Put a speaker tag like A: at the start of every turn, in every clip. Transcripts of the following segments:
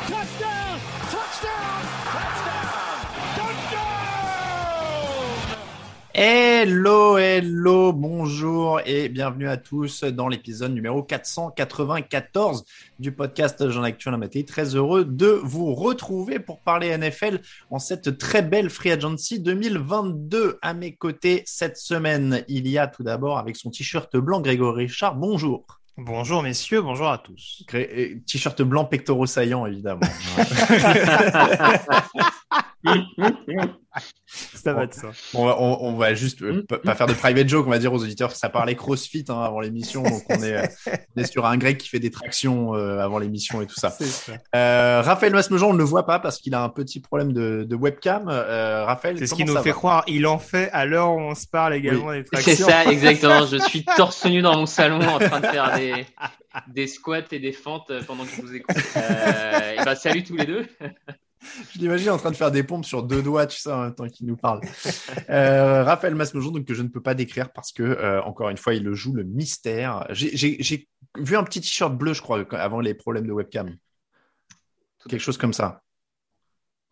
A: Touchdown. Touchdown. Touchdown.
B: Hello, hello, bonjour et bienvenue à tous dans l'épisode numéro 494 du podcast Jean Actuel Maté. Très heureux de vous retrouver pour parler NFL en cette très belle Free Agency 2022. À mes côtés cette semaine, il y a tout d'abord avec son t-shirt blanc Grégory Richard. Bonjour.
C: Bonjour messieurs, bonjour à tous.
B: T-shirt blanc pectoraux saillants évidemment.
C: Ça va être ça.
B: On va, on, on va juste euh, p- pas faire de private joke, on va dire aux auditeurs que ça parlait CrossFit hein, avant l'émission, donc on est, euh, on est sur un grec qui fait des tractions euh, avant l'émission et tout ça. Euh, Raphaël Masmejean, on ne le voit pas parce qu'il a un petit problème de, de webcam. Euh, Raphaël,
C: C'est ce qui nous fait croire. Il en fait à l'heure où on se parle également des tractions.
D: C'est ça, exactement. Je suis torse nu dans mon salon en train de faire des, des squats et des fentes pendant que je vous écoute. Euh, et bah, salut tous les deux.
B: Je l'imagine en train de faire des pompes sur deux doigts, tu sais, en même temps qu'il nous parle. Euh, Raphaël Masmejean, donc que je ne peux pas décrire parce que euh, encore une fois, il le joue le mystère. J'ai- vu un petit t-shirt bleu, je crois, avant les problèmes de webcam. Quelque chose comme ça.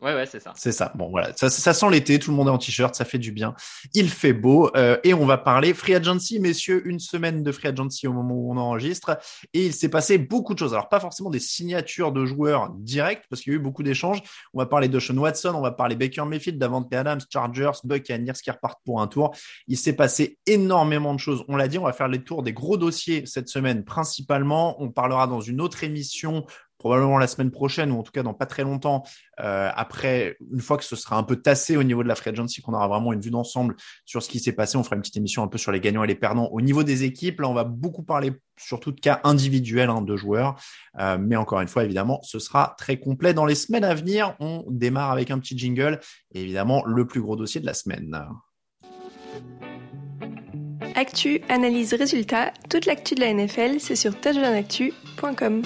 D: Ouais, ouais, c'est ça.
B: C'est ça. Bon, voilà. Ça, sent l'été. Tout le monde est en t-shirt. Ça fait du bien. Il fait beau. euh, et on va parler Free Agency, messieurs. Une semaine de Free Agency au moment où on enregistre. Et il s'est passé beaucoup de choses. Alors, pas forcément des signatures de joueurs directs, parce qu'il y a eu beaucoup d'échanges. On va parler de Sean Watson. On va parler Baker Mayfield, Davante Adams, Chargers, Buccaneers qui repartent pour un tour. Il s'est passé énormément de choses. On l'a dit, on va faire les tours des gros dossiers cette semaine, principalement. On parlera dans une autre émission probablement la semaine prochaine ou en tout cas dans pas très longtemps euh, après, une fois que ce sera un peu tassé au niveau de la free agency, qu'on aura vraiment une vue d'ensemble sur ce qui s'est passé, on fera une petite émission un peu sur les gagnants et les perdants. Au niveau des équipes, là, on va beaucoup parler surtout de cas individuels hein, de joueurs. Euh, mais encore une fois, évidemment, ce sera très complet. Dans les semaines à venir, on démarre avec un petit jingle et évidemment le plus gros dossier de la semaine.
E: Actu, analyse, résultat, toute l'actu de la NFL, c'est sur touchdownactu.com.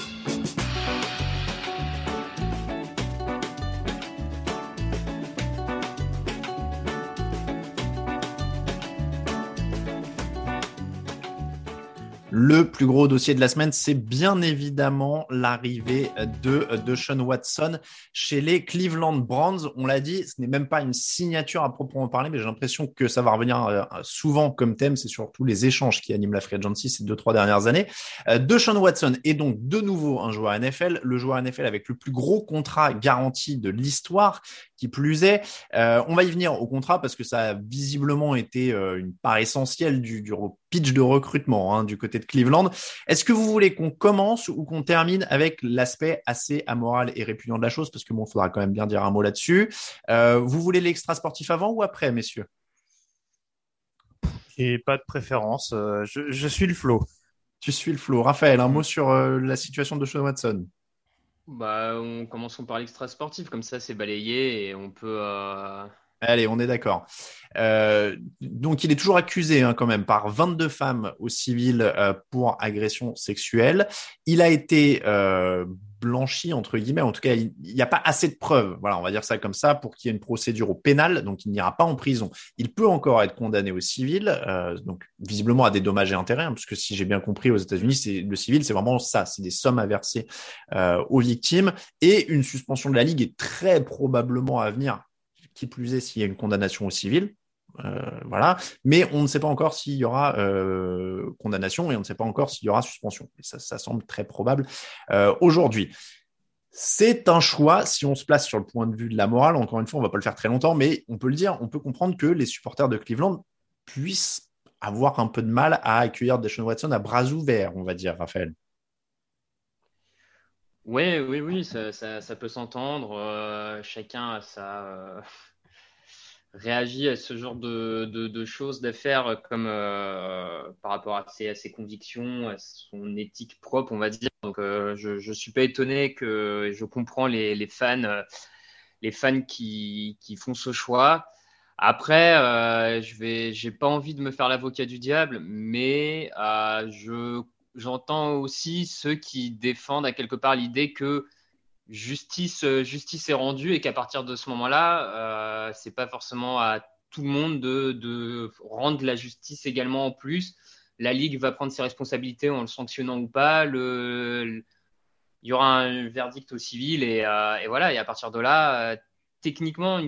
B: Le plus gros dossier de la semaine, c'est bien évidemment l'arrivée de, de Sean Watson chez les Cleveland Browns. On l'a dit, ce n'est même pas une signature à proprement parler, mais j'ai l'impression que ça va revenir euh, souvent comme thème. C'est surtout les échanges qui animent la free agency ces deux, trois dernières années. Euh, de Sean Watson est donc de nouveau un joueur NFL, le joueur NFL avec le plus gros contrat garanti de l'histoire, qui plus est. Euh, on va y venir au contrat parce que ça a visiblement été euh, une part essentielle du, du pitch de recrutement hein, du côté de Cleveland. Est-ce que vous voulez qu'on commence ou qu'on termine avec l'aspect assez amoral et répugnant de la chose? Parce que bon, il faudra quand même bien dire un mot là-dessus. Euh, vous voulez l'extra sportif avant ou après, messieurs?
C: J'ai pas de préférence. je, je suis le flow.
B: Tu suis le flow. Raphaël, un mot sur la situation de Sean Watson
D: Bah, on commençons par l'extra sportif, comme ça c'est balayé et on peut. euh,
B: Allez, on est d'accord. Euh, donc, il est toujours accusé hein, quand même par 22 femmes au civil euh, pour agression sexuelle. Il a été euh, blanchi entre guillemets. En tout cas, il n'y a pas assez de preuves. Voilà, on va dire ça comme ça pour qu'il y ait une procédure au pénal. Donc, il n'ira pas en prison. Il peut encore être condamné au civil. Donc, visiblement à des dommages et intérêts, hein, parce que si j'ai bien compris aux États-Unis, c'est le civil, c'est vraiment ça. C'est des sommes à verser aux victimes et une suspension de la ligue est très probablement à venir. Qui plus est, s'il y a une condamnation au civil, euh, voilà. Mais on ne sait pas encore s'il y aura euh, condamnation et on ne sait pas encore s'il y aura suspension. Et ça, ça semble très probable euh, aujourd'hui. C'est un choix si on se place sur le point de vue de la morale. Encore une fois, on va pas le faire très longtemps, mais on peut le dire, on peut comprendre que les supporters de Cleveland puissent avoir un peu de mal à accueillir Deshaun Watson à bras ouverts, on va dire, Raphaël.
D: Ouais, oui, oui, ça, ça, ça peut s'entendre. Euh, chacun a sa, réagit à ce genre de, de, choses, d'affaires, comme euh, par rapport à ses, à ses, convictions, à son éthique propre, on va dire. Donc, euh, je ne suis pas étonné que je comprends les, les fans, euh, les fans qui, qui, font ce choix. Après, euh, je vais, j'ai pas envie de me faire l'avocat du diable, mais euh, je j'entends aussi ceux qui défendent à quelque part l'idée que justice, euh, justice est rendue et qu'à partir de ce moment-là, euh, c'est pas forcément à tout le monde de, de, rendre la justice également en plus. La Ligue va prendre ses responsabilités en le sanctionnant ou pas. Le, il y aura un verdict au civil et, euh, voilà. Et à partir de là, euh, techniquement,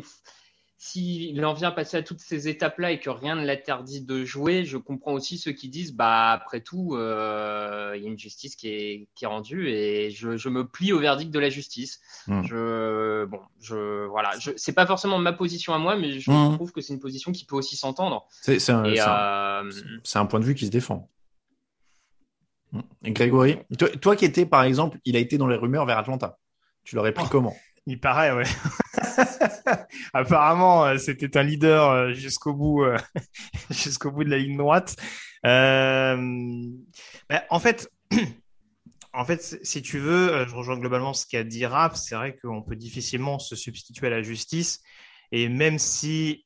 D: s'il en vient passer à toutes ces étapes-là et que rien ne l'interdit de jouer, je comprends aussi ceux qui disent, bah après tout, euh, il y a une justice qui est, qui est rendue et je, je, me plie au verdict de la justice. Mmh. Je, bon, je, voilà, je, c'est pas forcément ma position à moi, mais je mmh. trouve que c'est une position qui peut aussi s'entendre.
B: C'est, c'est, un, et, c'est, euh... un, c'est un point de vue qui se défend. Et Grégory, toi, toi, qui étais, par exemple, il a été dans les rumeurs vers Atlanta. Tu l'aurais pris oh. comment?
C: Il paraît, ouais. Apparemment, euh, c'était un leader euh, jusqu'au bout, euh, jusqu'au bout de la ligne droite. Euh, ben, en fait, en fait, si tu veux, je rejoins globalement ce qu'a dit Raph. C'est vrai qu'on peut difficilement se substituer à la justice. Et même si,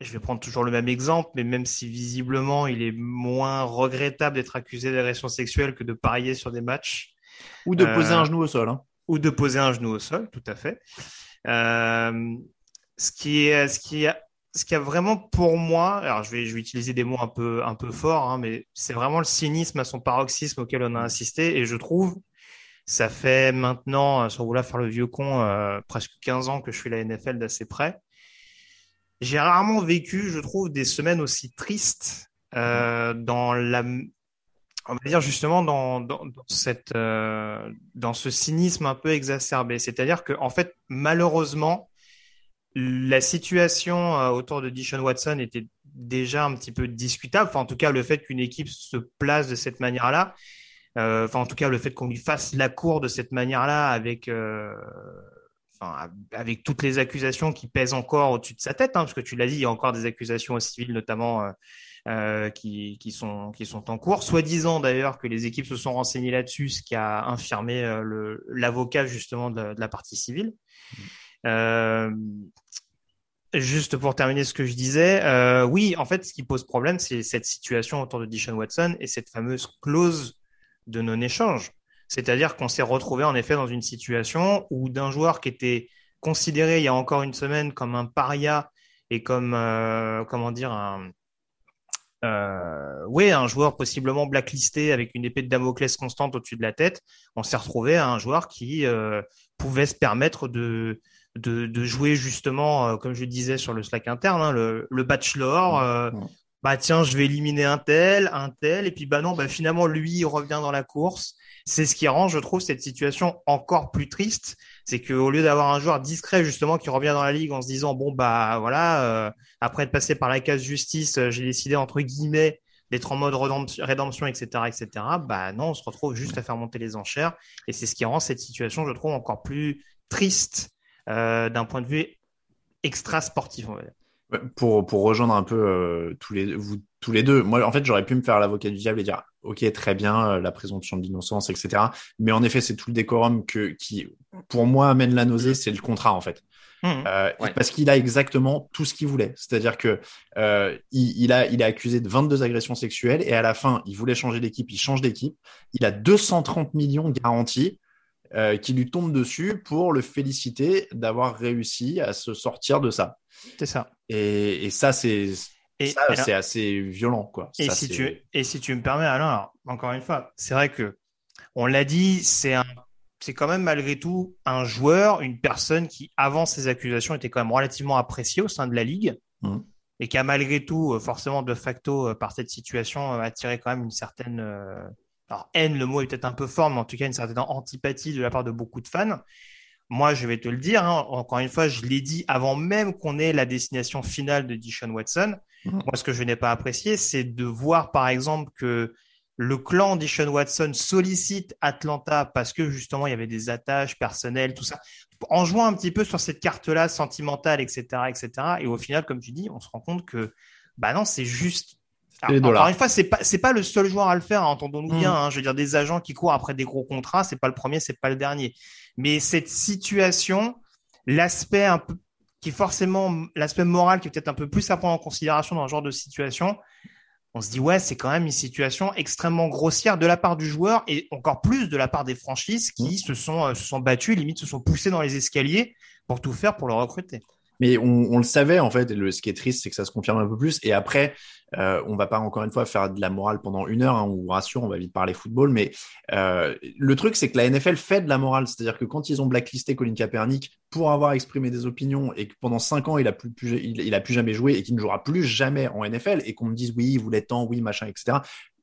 C: je vais prendre toujours le même exemple, mais même si visiblement il est moins regrettable d'être accusé d'agression sexuelle que de parier sur des matchs.
B: Ou de poser euh, un genou au sol. Hein.
C: Ou de poser un genou au sol, tout à fait. Euh, ce qui est, ce qui a, ce qui a vraiment pour moi, alors je vais, je vais utiliser des mots un peu, un peu forts, hein, mais c'est vraiment le cynisme à son paroxysme auquel on a assisté, et je trouve, ça fait maintenant, sans vouloir faire le vieux con, euh, presque 15 ans que je suis la NFL d'assez près. J'ai rarement vécu, je trouve, des semaines aussi tristes euh, dans la, on va dire justement dans, dans, dans cette euh, dans ce cynisme un peu exacerbé. C'est-à-dire que en fait, malheureusement, la situation euh, autour de Dishon Watson était déjà un petit peu discutable. Enfin, en tout cas, le fait qu'une équipe se place de cette manière-là, euh, enfin, en tout cas, le fait qu'on lui fasse la cour de cette manière-là avec euh, Enfin, avec toutes les accusations qui pèsent encore au-dessus de sa tête, hein, parce que tu l'as dit, il y a encore des accusations au civil, notamment euh, qui, qui, sont, qui sont en cours. Soi-disant d'ailleurs que les équipes se sont renseignées là-dessus, ce qui a infirmé euh, l'avocat justement de, de, la partie civile. Mmh. Euh, juste pour terminer ce que je disais, oui, en fait, ce qui pose problème, c'est cette situation autour de Dishon Watson et cette fameuse clause de non-échange. C'est-à-dire qu'on s'est retrouvé en effet dans une situation où d'un joueur qui était considéré il y a encore une semaine comme un paria et comme euh, comment dire un euh, oui, un joueur possiblement blacklisté avec une épée de Damoclès constante au-dessus de la tête, on s'est retrouvé à un joueur qui euh, pouvait se permettre de, de, de jouer justement, euh, comme je disais sur le Slack interne, hein, le, le, bachelor. Euh, bah tiens, je vais éliminer un tel, un tel, et puis bah non, bah finalement lui il revient dans la course. C'est ce qui rend, je trouve, cette situation encore plus triste. C'est qu'au lieu d'avoir un joueur discret justement qui revient dans la ligue en se disant bon bah voilà, euh, après être passé par la case justice, euh, j'ai décidé entre guillemets d'être en mode rédemption, etc., etc. Bah non, on se retrouve juste à faire monter les enchères, et c'est ce qui rend cette situation, je trouve, encore plus triste euh, d'un point de vue extra sportif, on va dire.
B: Pour, pour rejoindre un peu tous les vous tous les deux, moi en fait j'aurais pu me faire l'avocat du diable et dire ok très bien euh, la présomption d'innocence etc. Mais en effet c'est tout le décorum que qui pour moi amène la nausée c'est le contrat en fait.
C: Mhm.
B: Euh,
D: Ouais.
B: Parce qu'il a exactement tout ce qu'il voulait. C'est-à-dire que euh, il, il a, il est accusé de 22 agressions sexuelles et à la fin, il voulait changer d'équipe, il change d'équipe. Il a 230 millions garantis euh, qui lui tombent dessus pour le féliciter d'avoir réussi à se sortir de ça.
C: C'est ça.
B: Et, et ça, c'est
C: Et,
B: ça, c'est assez violent, quoi.
C: Et
B: Ça,
C: si tu et si tu me permets, Alain, alors, encore une fois, c'est vrai que on l'a dit, c'est un c'est quand même malgré tout un joueur, une personne qui avant ces accusations était quand même relativement appréciée au sein de la ligue
B: Mhm.
C: et qui a malgré tout euh, forcément de facto euh, par cette situation euh, attiré quand même une certaine alors haine, le mot est peut-être un peu fort, mais en tout cas une certaine antipathie de la part de beaucoup de fans. Moi, je vais te le dire, hein, encore une fois, je l'ai dit avant même qu'on ait la destination finale de Dishon Watson.
B: Mhm.
C: Moi, ce que je n'ai pas apprécié, c'est de voir, par exemple, que le clan Dishon Watson sollicite Atlanta parce que justement, il y avait des attaches personnelles, tout ça, en jouant un petit peu sur cette carte-là sentimentale, etc., etc. Et au final, comme tu dis, on se rend compte que, bah non, c'est juste. Alors,
B: dollars.
C: encore une fois, c'est pas c'est pas le seul joueur à le faire, hein, entendons-nous
B: Mm.
C: bien. hein. je veux dire, des agents qui courent après des gros contrats, c'est pas le premier, c'est pas le dernier. Mais cette situation, l'aspect un peu qui est forcément l'aspect moral qui est peut-être un peu plus à prendre en considération dans ce genre de situation, on se dit ouais, c'est quand même une situation extrêmement grossière de la part du joueur et encore plus de la part des franchises qui se sont euh, se sont battues, limite se sont poussées dans les escaliers pour tout faire pour le recruter.
B: Mais on, on le savait en fait. Et le, ce qui est triste, c'est que ça se confirme un peu plus. Et après, euh, on va pas encore une fois faire de la morale pendant une heure. Hein, on vous rassure, on va vite parler football. Mais euh, le truc, c'est que la NFL fait de la morale. C'est-à-dire que quand ils ont blacklisté Colin Kaepernick pour avoir exprimé des opinions et que pendant cinq ans il a plus, il a plus jamais joué et qu'il ne jouera plus jamais en NFL et qu'on me dise oui, il voulait tant, oui, machin, etc.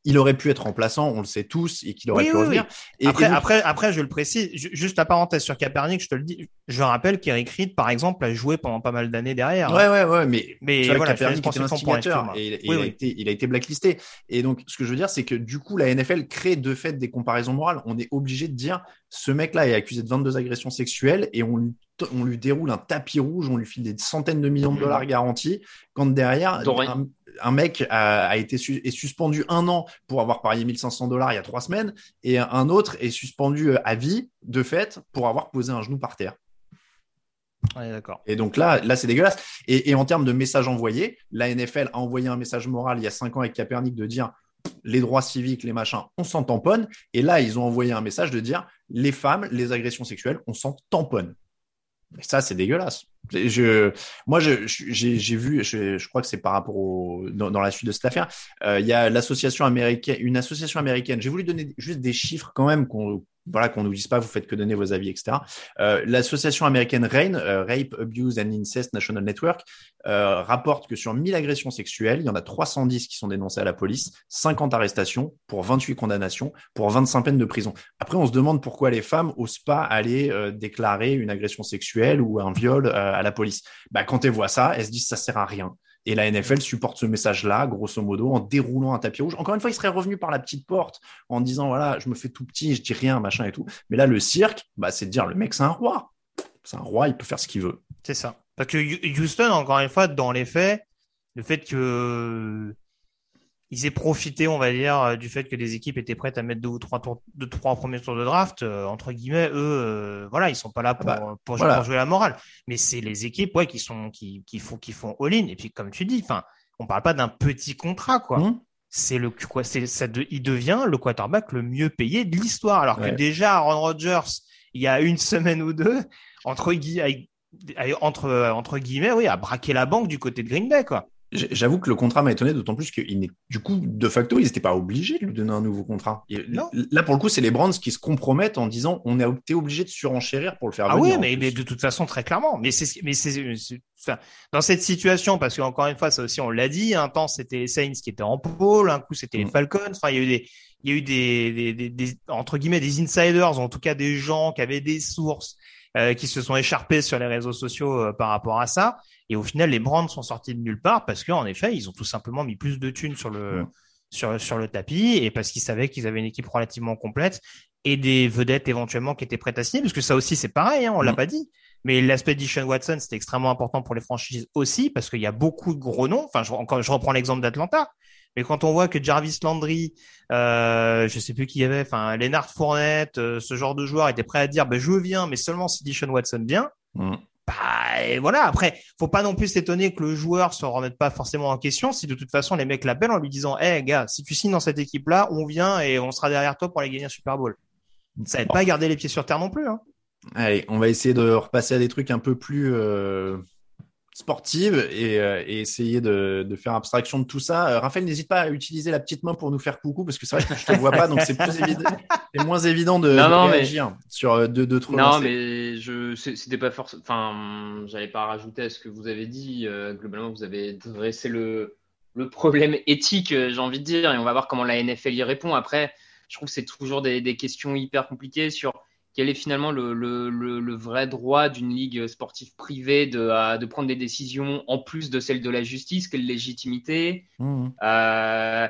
B: Il aurait pu être remplaçant, on le sait tous, et qu'il aurait
C: Oui,
B: pu
C: oui,
B: revenir. Et,
C: après,
B: et donc-
C: après, après, je le précise, ju- juste la parenthèse sur Kaepernick, je te le dis, je rappelle qu'Eric Reed, par exemple, a joué pendant pas mal d'années derrière. hein.
B: Ouais, ouais, ouais, mais,
C: Mais
B: tu vois,
C: voilà, je te
B: Kaepernick était l'instigateur
C: excuse-moi.
B: et, et
C: Oui,
B: il, a
C: oui.
B: été, il a été blacklisté. Et donc, ce que je veux dire, c'est que du coup, la NFL crée de fait des comparaisons morales. On est obligé de dire, ce mec-là est accusé de 22 agressions sexuelles et on lui, on lui déroule un tapis rouge, on lui file des centaines de millions de dollars garantis, quand derrière, un, un mec a, a été su- est suspendu un an pour avoir parié 1500 dollars il y a trois semaines et un autre est suspendu euh, à vie, de fait, pour avoir posé un genou par terre.
C: Ouais, d'accord.
B: Et donc là, là c'est dégueulasse. Et, et en termes de messages envoyés, la NFL a envoyé un message moral il y a cinq ans avec Kaepernick de dire les droits civiques, les machins, on s'en tamponne. Et là, ils ont envoyé un message de dire les femmes, les agressions sexuelles, on s'en tamponne. Et ça, c'est dégueulasse. Je, moi, j'ai, vu, je, je crois que c'est par rapport au, dans, dans la suite de cette affaire, euh, il y a l'association américaine, une association américaine. J'ai voulu donner juste des chiffres quand même qu'on, voilà, qu'on nous dise pas, vous faites que donner vos avis, etc. Euh, l'association américaine RAIN, euh, Rape, Abuse and Incest National Network, euh, rapporte que sur 1000 agressions sexuelles, il y en a 310 qui sont dénoncées à la police, 50 arrestations pour 28 condamnations, pour 25 peines de prison. Après, on se demande pourquoi les femmes osent pas aller déclarer une agression sexuelle ou un viol à la police. Bah, quand elles voient ça, elles se disent ça sert à rien. Et la NFL supporte ce message-là, grosso modo, en déroulant un tapis rouge. Encore une fois, il serait revenu par la petite porte en disant voilà, je me fais tout petit, je dis rien, machin et tout. Mais là, le cirque, bah, c'est de dire le mec, c'est un roi. C'est un roi, il peut faire ce qu'il veut.
C: C'est ça. Parce que Houston, encore une fois, dans les faits, le fait que ils aient profité, on va dire, euh, du fait que les équipes étaient prêtes à mettre deux ou trois tours, deux, trois premiers tours de draft, euh, entre guillemets, eux, euh, voilà, ils sont pas là pour,
B: bah,
C: pour,
B: voilà.
C: pour jouer la morale. Mais c'est les équipes, ouais, qui sont, qui, qui font, qui font all-in. Et puis, comme tu dis, enfin, on parle pas d'un petit contrat, quoi.
B: Mmh.
C: C'est le, quoi, c'est, ça de- il devient le quarterback le mieux payé de l'histoire. Alors
B: Ouais.
C: que déjà, Aaron Rodgers, il y a une semaine ou deux, entre, gui- entre, euh, entre guillemets, oui, a braqué la banque du côté de Green Bay, quoi.
B: J'avoue que le contrat m'a étonné, d'autant plus qu'il n'est, du coup, de facto, ils n'étaient pas obligés de lui donner un nouveau contrat. Et
C: Non.
B: Là, pour le coup, c'est les Browns qui se compromettent en disant on a été obligé de surenchérir pour le faire
C: Ah
B: venir.
C: oui,
B: en
C: mais, de toute façon, très clairement. Mais c'est, mais c'est, c'est- enfin, dans cette situation, parce qu'encore une fois, ça aussi, on l'a dit, un temps, c'était les Saints qui étaient en pôle, un coup, c'était les
B: Mm.
C: Falcons. Enfin, il y a eu des, il y a eu des, des, des, des- entre guillemets, des insiders, en tout cas des gens qui avaient des sources, euh, qui se sont écharpés sur les réseaux sociaux euh, par rapport à ça. Et au final, les Browns sont sortis de nulle part parce qu'en effet, ils ont tout simplement mis plus de thunes sur le, sur, sur le tapis et parce qu'ils savaient qu'ils avaient une équipe relativement complète et des vedettes éventuellement qui étaient prêtes à signer, parce que ça aussi c'est pareil, hein, on l'a
B: Mm.
C: pas dit. Mais l'aspect d'Ishon Watson, c'était extrêmement important pour les franchises aussi, parce qu'il y a beaucoup de gros noms. Enfin, je, encore, je reprends l'exemple d'Atlanta. Mais quand on voit que Jarvis Landry, euh, je sais plus qui y avait, enfin, Leonard Fournette, euh, ce genre de joueur était prêt à dire, ben, je viens, mais seulement si Dishon Watson vient.
B: Mm.
C: Bah, et voilà. Après, faut pas non plus s'étonner que le joueur se remette pas forcément en question si de toute façon les mecs l'appellent en lui disant, hé gars, si tu signes dans cette équipe-là, on vient et on sera derrière toi pour aller gagner un Super Bowl. Ça aide pas à garder les pieds sur terre non plus. Hein.
B: Allez, on va essayer de repasser à des trucs un peu plus euh, sportives et, euh, et essayer de, de, faire abstraction de tout ça. Euh, Raphaël, n'hésite pas à utiliser la petite main pour nous faire coucou parce que c'est vrai que je te vois pas, donc c'est plus évident, c'est moins évident de,
D: Non,
B: de
D: non, mais-
B: réagir sur deux, deux, trois.
D: Non,
B: lancers.
D: mais je c'était pas forcément. Enfin, j'allais pas rajouter à ce que vous avez dit. Euh, globalement, vous avez dressé le, le problème éthique, euh, j'ai envie de dire, et on va voir comment la NFL y répond. Après, je trouve que c'est toujours des, des questions hyper compliquées sur quel est finalement le, le, le, le vrai droit d'une ligue sportive privée de, à- de prendre des décisions en plus de celle de la justice, quelle légitimité.
B: Mmh.
D: Euh,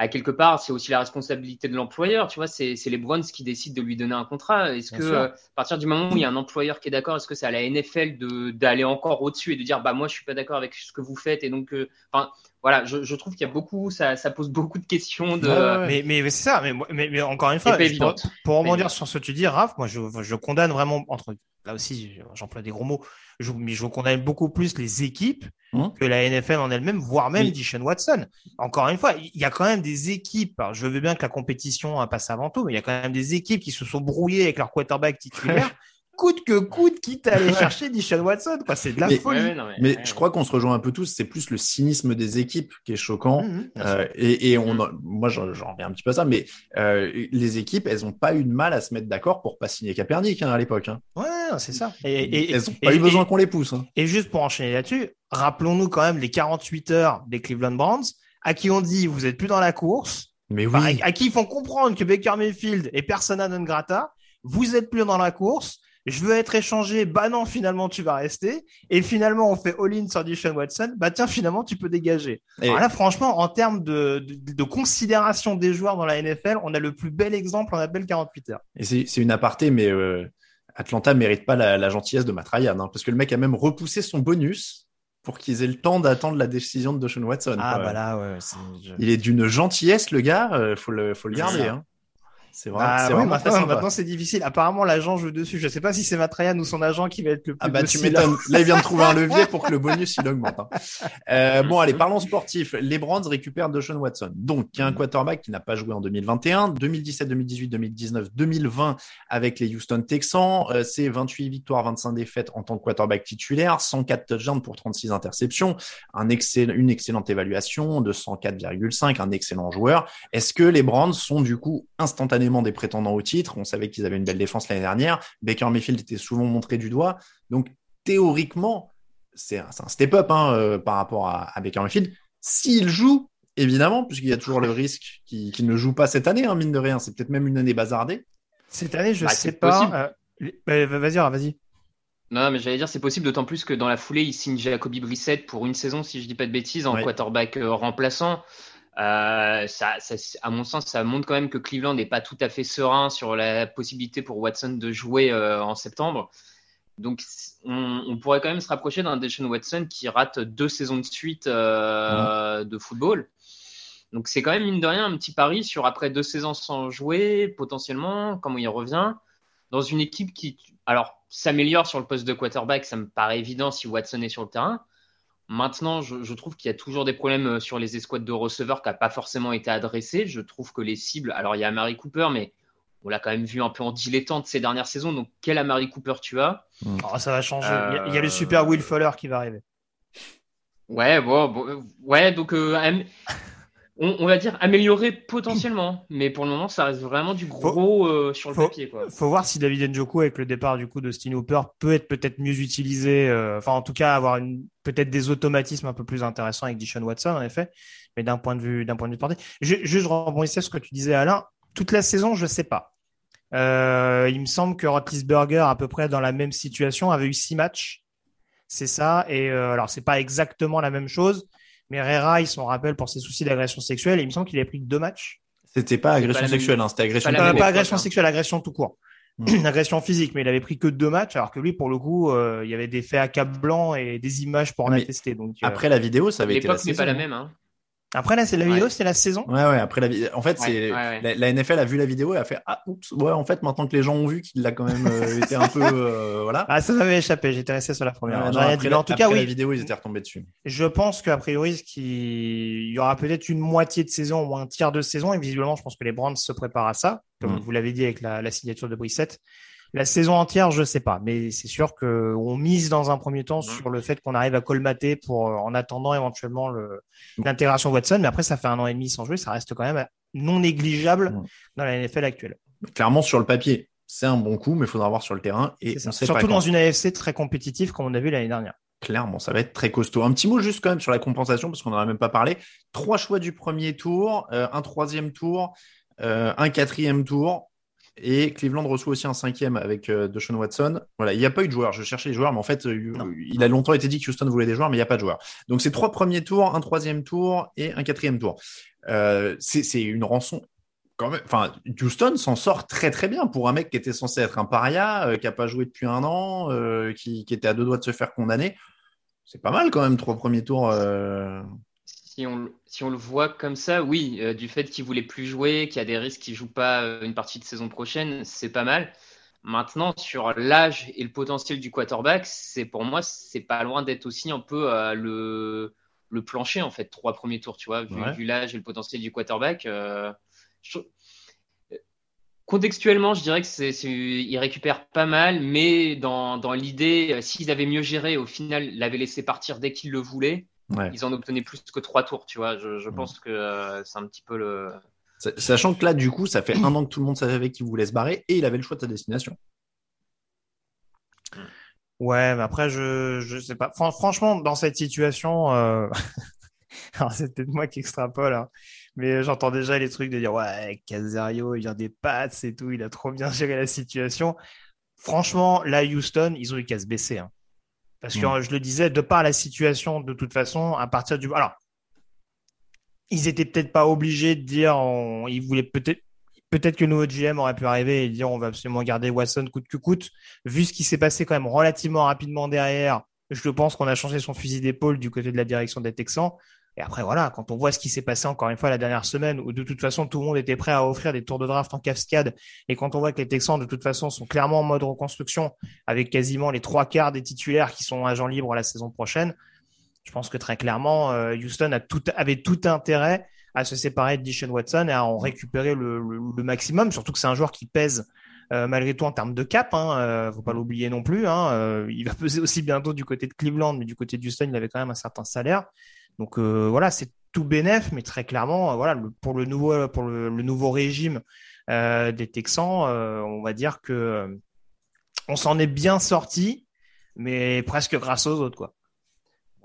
D: à quelque part, c'est aussi la responsabilité de l'employeur. Tu vois, c'est c'est les Browns qui décident de lui donner un contrat. Est-ce que, euh, à partir du moment où il y a un employeur qui est d'accord, est-ce que c'est à la NFL de d'aller encore au-dessus et de dire, bah moi, je suis pas d'accord avec ce que vous faites et donc, euh, enfin, voilà, je, je trouve qu'il y a beaucoup, ça, ça pose beaucoup de questions de.
B: Ouais.
C: Mais, mais, mais c'est ça. Mais, mais, mais encore une fois, pour, pour rebondir sur ce que tu dis, Raph, moi, je, je condamne vraiment entre. Là aussi, j'emploie des gros mots. Je, mais je condamne beaucoup plus les équipes
B: Hum.
C: que la NFL en elle-même, voire même
B: Oui.
C: Dishon Watson. Encore une fois, il y a quand même des équipes. alors, je veux bien que la compétition euh, passe avant tout, mais il y a quand même des équipes qui se sont brouillées avec leur quarterback titulaire, coûte que coûte, quitte à aller chercher Dishon Watson. Quoi, c'est de la
B: Mais-
C: folie.
D: Ouais, ouais, non, mais-
B: Mais
D: ouais,
B: je
D: ouais.
B: crois qu'on se rejoint un peu tous. C'est plus le cynisme des équipes qui est choquant.
C: Mhm.
B: Euh, et, et on, a- moi, j'en j'en reviens un petit peu à ça, mais euh, les équipes, elles ont pas eu de mal à se mettre d'accord pour pas signer Kaepernick hein, à l'époque. Hein.
C: Ouais, c'est ça. Et, et-
B: elles ont
C: et-
B: pas
C: et-
B: eu besoin
C: et-
B: qu'on les pousse. Hein.
C: Et juste pour enchaîner là-dessus, rappelons-nous quand même les 48 heures des Cleveland Browns, à qui on dit vous êtes plus dans la course,
B: Mais
C: enfin,
B: oui,
C: à, à qui ils font comprendre que Baker Mayfield est persona non grata, vous êtes plus dans la course, je veux être échangé, bah non, finalement tu vas rester, et finalement on fait all-in sur Deshaun Watson, bah tiens, finalement tu peux dégager.
B: Et-
C: Alors là, franchement, en termes de, de, de considération des joueurs dans la NFL, on a le plus bel exemple en appel 48 heures.
B: et c'est une aparté, mais euh, Atlanta mérite pas la, la gentillesse de Matt Ryan, hein, parce que le mec a même repoussé son bonus pour qu'ils aient le temps d'attendre la décision de Deshaun Watson.
C: Ah
B: quoi.
C: bah là, ouais,
B: Il est d'une gentillesse, le gars. euh, faut le, faut le
C: C'est
B: garder. Hein. C'est vraiment,
C: Ah, ouais, maintenant, c'est difficile. Apparemment, l'agent joue dessus. Je sais pas si c'est Matrayan ou son agent qui va être le plus
B: Ah bah tu m'étonnes. Là, il vient de trouver un levier pour que le bonus il augmente. hein. Euh, bon, allez, parlons sportif. Les Browns récupèrent Deshaun Watson. Donc, qui est un quarterback qui n'a pas joué en 2021, 2017, 2018, 2019, 2020 avec les Houston Texans. Euh, c'est 28 victoires, 25 défaites en tant que quarterback titulaire, 104 touchdowns pour 36 interceptions, un excell- une excellente évaluation de 104,5, un excellent joueur. Est-ce que les Browns sont du coup instantanément des prétendants au titre On savait qu'ils avaient une belle défense l'année dernière. Baker Mayfield était souvent montré du doigt. Donc théoriquement, c'est un, step-up hein, euh, par rapport à, à Baker Mayfield. S'il joue, évidemment, puisqu'il y a toujours le risque qu'il ne joue pas cette année, hein, mine de rien. C'est peut-être même une année bazardée.
C: Cette année, je
D: Bah,
C: sais pas. euh, bah, vas-y, vas-y.
D: Non, non, mais j'allais dire, c'est possible, d'autant plus que dans la foulée, il signe Jacoby Brissett pour une saison, si je dis pas de bêtises, en
B: Ouais.
D: quarterback euh, remplaçant. Euh, ça, ça, à mon sens, ça montre quand même que Cleveland n'est pas tout à fait serein sur la possibilité pour Watson de jouer euh, en septembre. Donc, on, on pourrait quand même se rapprocher d'un Deshaun Watson qui rate deux saisons de suite euh, de football. Donc, c'est quand même, mine de rien, un petit pari sur après deux saisons sans jouer, potentiellement, comment il revient, dans une équipe qui, alors, s'améliore sur le poste de quarterback, ça me paraît évident si Watson est sur le terrain. Maintenant, je, je trouve qu'il y a toujours des problèmes euh, sur les escouades de receveurs qui n'ont pas forcément été adressés. Je trouve que les cibles, alors il y a Amari Cooper, mais on l'a quand même vu un peu en dilettante ces dernières saisons. Donc, quel Amari Cooper tu as?
C: Oh, ça va changer. Il y a- il y, a le
D: Euh,
C: super Will Fuller qui va arriver.
D: Ouais, bon, bon, ouais, donc euh, on, on va dire améliorer potentiellement, mais pour le moment, ça reste vraiment du gros euh, sur le
C: faut-
D: papier, quoi.
C: Faut voir si David Njoku, avec le départ du coup de Steve Hooper, peut être peut-être mieux utilisé. euh, Enfin, en tout cas, avoir une peut-être des automatismes un peu plus intéressants avec Dishon Watson, en effet. Mais d'un point de vue d'un point de vue porté, je, juste je rebondissais sur ce que tu disais, Alain. Toute la saison, je sais pas. Euh, il me semble que Roethlisberger, à peu près dans la même situation, avait eu six matchs. C'est ça. Et alors, c'est pas exactement la même chose. Mais Rera, il s'en rappelle pour ses soucis d'agression sexuelle. Et il me semble qu'il a pris deux matchs.
B: C'était pas agression
D: même-
B: sexuelle, hein, c'était agression.
D: pas
C: pas agression
D: hein.
C: sexuelle, agression tout court.
B: Mm.
C: agression physique, mais il avait pris que deux matchs, alors que lui, pour le coup, euh, il y avait des faits à cap blanc et des images pour en
B: Mais
C: attester. Donc, euh,
B: Après la vidéo, ça avait été la
D: L'époque n'est pas la même, hein.
C: Après, là, c'est la vidéo, c'est la saison.
B: Ouais, ouais, après la En fait, c'est la, NFL a vu la vidéo et a fait Ah, oups, ouais, en fait, maintenant que les gens ont vu qu'il a quand même euh, été un peu. Euh, voilà.
C: Ah, ça m'avait échappé, j'étais resté sur la première.
B: en tout cas, oui. la vidéo, ils étaient retombés dessus.
C: Je pense qu'a priori, il y aura peut-être une moitié de saison ou un tiers de saison et visiblement, je pense que les Brands se préparent à ça, comme mm. vous l'avez dit avec la, signature de Brissette. La saison entière, je sais pas, mais c'est sûr que on mise dans un premier temps sur le fait qu'on arrive à colmater pour, euh, en attendant éventuellement l'intégration Watson. Mais après, ça fait un an et demi sans jouer, ça reste quand même non négligeable dans la NFL actuelle.
B: Clairement, sur le papier, c'est un bon coup, mais il faudra voir sur le terrain. Et
C: Surtout dans une AFC très compétitive, comme on a vu l'année dernière.
B: Clairement, ça va être très costaud. Un petit mot juste quand même sur la compensation, parce qu'on n'en a même pas parlé. Trois choix du premier tour, euh, un troisième tour, euh, un quatrième tour. Et Cleveland reçoit aussi un cinquième avec euh, Deshaun Watson. Voilà, il n'y a pas eu de joueurs. Je cherchais les joueurs, mais en fait, euh, il a longtemps été dit que Houston voulait des joueurs, mais il n'y a pas de joueurs. Donc, c'est trois premiers tours, un troisième tour et un quatrième tour. Euh, c'est une rançon. Quand même. Enfin, Houston s'en sort très très bien pour un mec qui était censé être un paria, qui n'a pas joué depuis un an, qui, qui, était à deux doigts de se faire condamner. C'est pas mal quand même, trois premiers tours
D: si on, le voit comme ça, oui, euh, du fait qu'il voulait plus jouer, qu'il y a des risques qu'il joue pas euh, une partie de saison prochaine, c'est pas mal. Maintenant, sur l'âge et le potentiel du quarterback, c'est pour moi, c'est pas loin d'être aussi un peu euh, le, le plancher en fait, trois premiers tours, tu vois, vu, l'âge et le potentiel du quarterback. Contextuellement, je dirais que c'est, il récupère pas mal, mais dans, dans l'idée, s'ils avaient mieux géré, au final, l'avaient laissé partir dès qu'il le ils en obtenaient plus que trois tours, tu vois. Je, pense que euh, c'est un petit peu le.
B: Sachant que là, du coup, ça fait un an que tout le monde savait qu'il voulait se barrer et il avait le choix de sa destination.
C: Ouais, mais après, je, je sais pas. franchement, dans cette situation, euh... c'est peut-être moi qui extrapole, hein. mais j'entends déjà les trucs de dire ouais, Casario, il vient des pattes et tout, il a trop bien géré la situation. Franchement, là, Houston, ils ont eu qu'à se baisser. Hein. Parce que mm. je le disais, de par la situation, de toute façon, à partir du. Alors, ils étaient peut-être pas obligés de dire. Ils voulaient peut-être. Peut-être que nos GM aurait pu arriver et dire on va absolument garder Watson coûte que coûte. Vu ce qui s'est passé quand même relativement rapidement derrière, je pense qu'on a changé son fusil d'épaule du côté de la direction des Texans. Et après, voilà, quand on voit ce qui s'est passé encore une fois la dernière semaine, où de toute façon tout le monde était prêt à offrir des tours de draft en cascade, et quand on voit que les Texans de toute façon sont clairement en mode reconstruction, avec quasiment les trois quarts des titulaires qui sont agents libres la saison prochaine, je pense que très clairement, euh, Houston a tout, avait tout intérêt à se séparer de Dishon Watson et à en récupérer le, maximum, surtout que c'est un joueur qui pèse euh, malgré tout en termes de cap, hein, euh, faut pas l'oublier non plus. Hein, il va peser aussi bientôt du côté de Cleveland, mais du côté de Houston, il avait quand même un certain salaire. Donc euh, voilà, c'est tout bénéf, mais très clairement, euh, voilà, pour le nouveau pour le, nouveau régime euh, des Texans, on va dire que on s'en est bien sorti, mais presque grâce aux autres, quoi.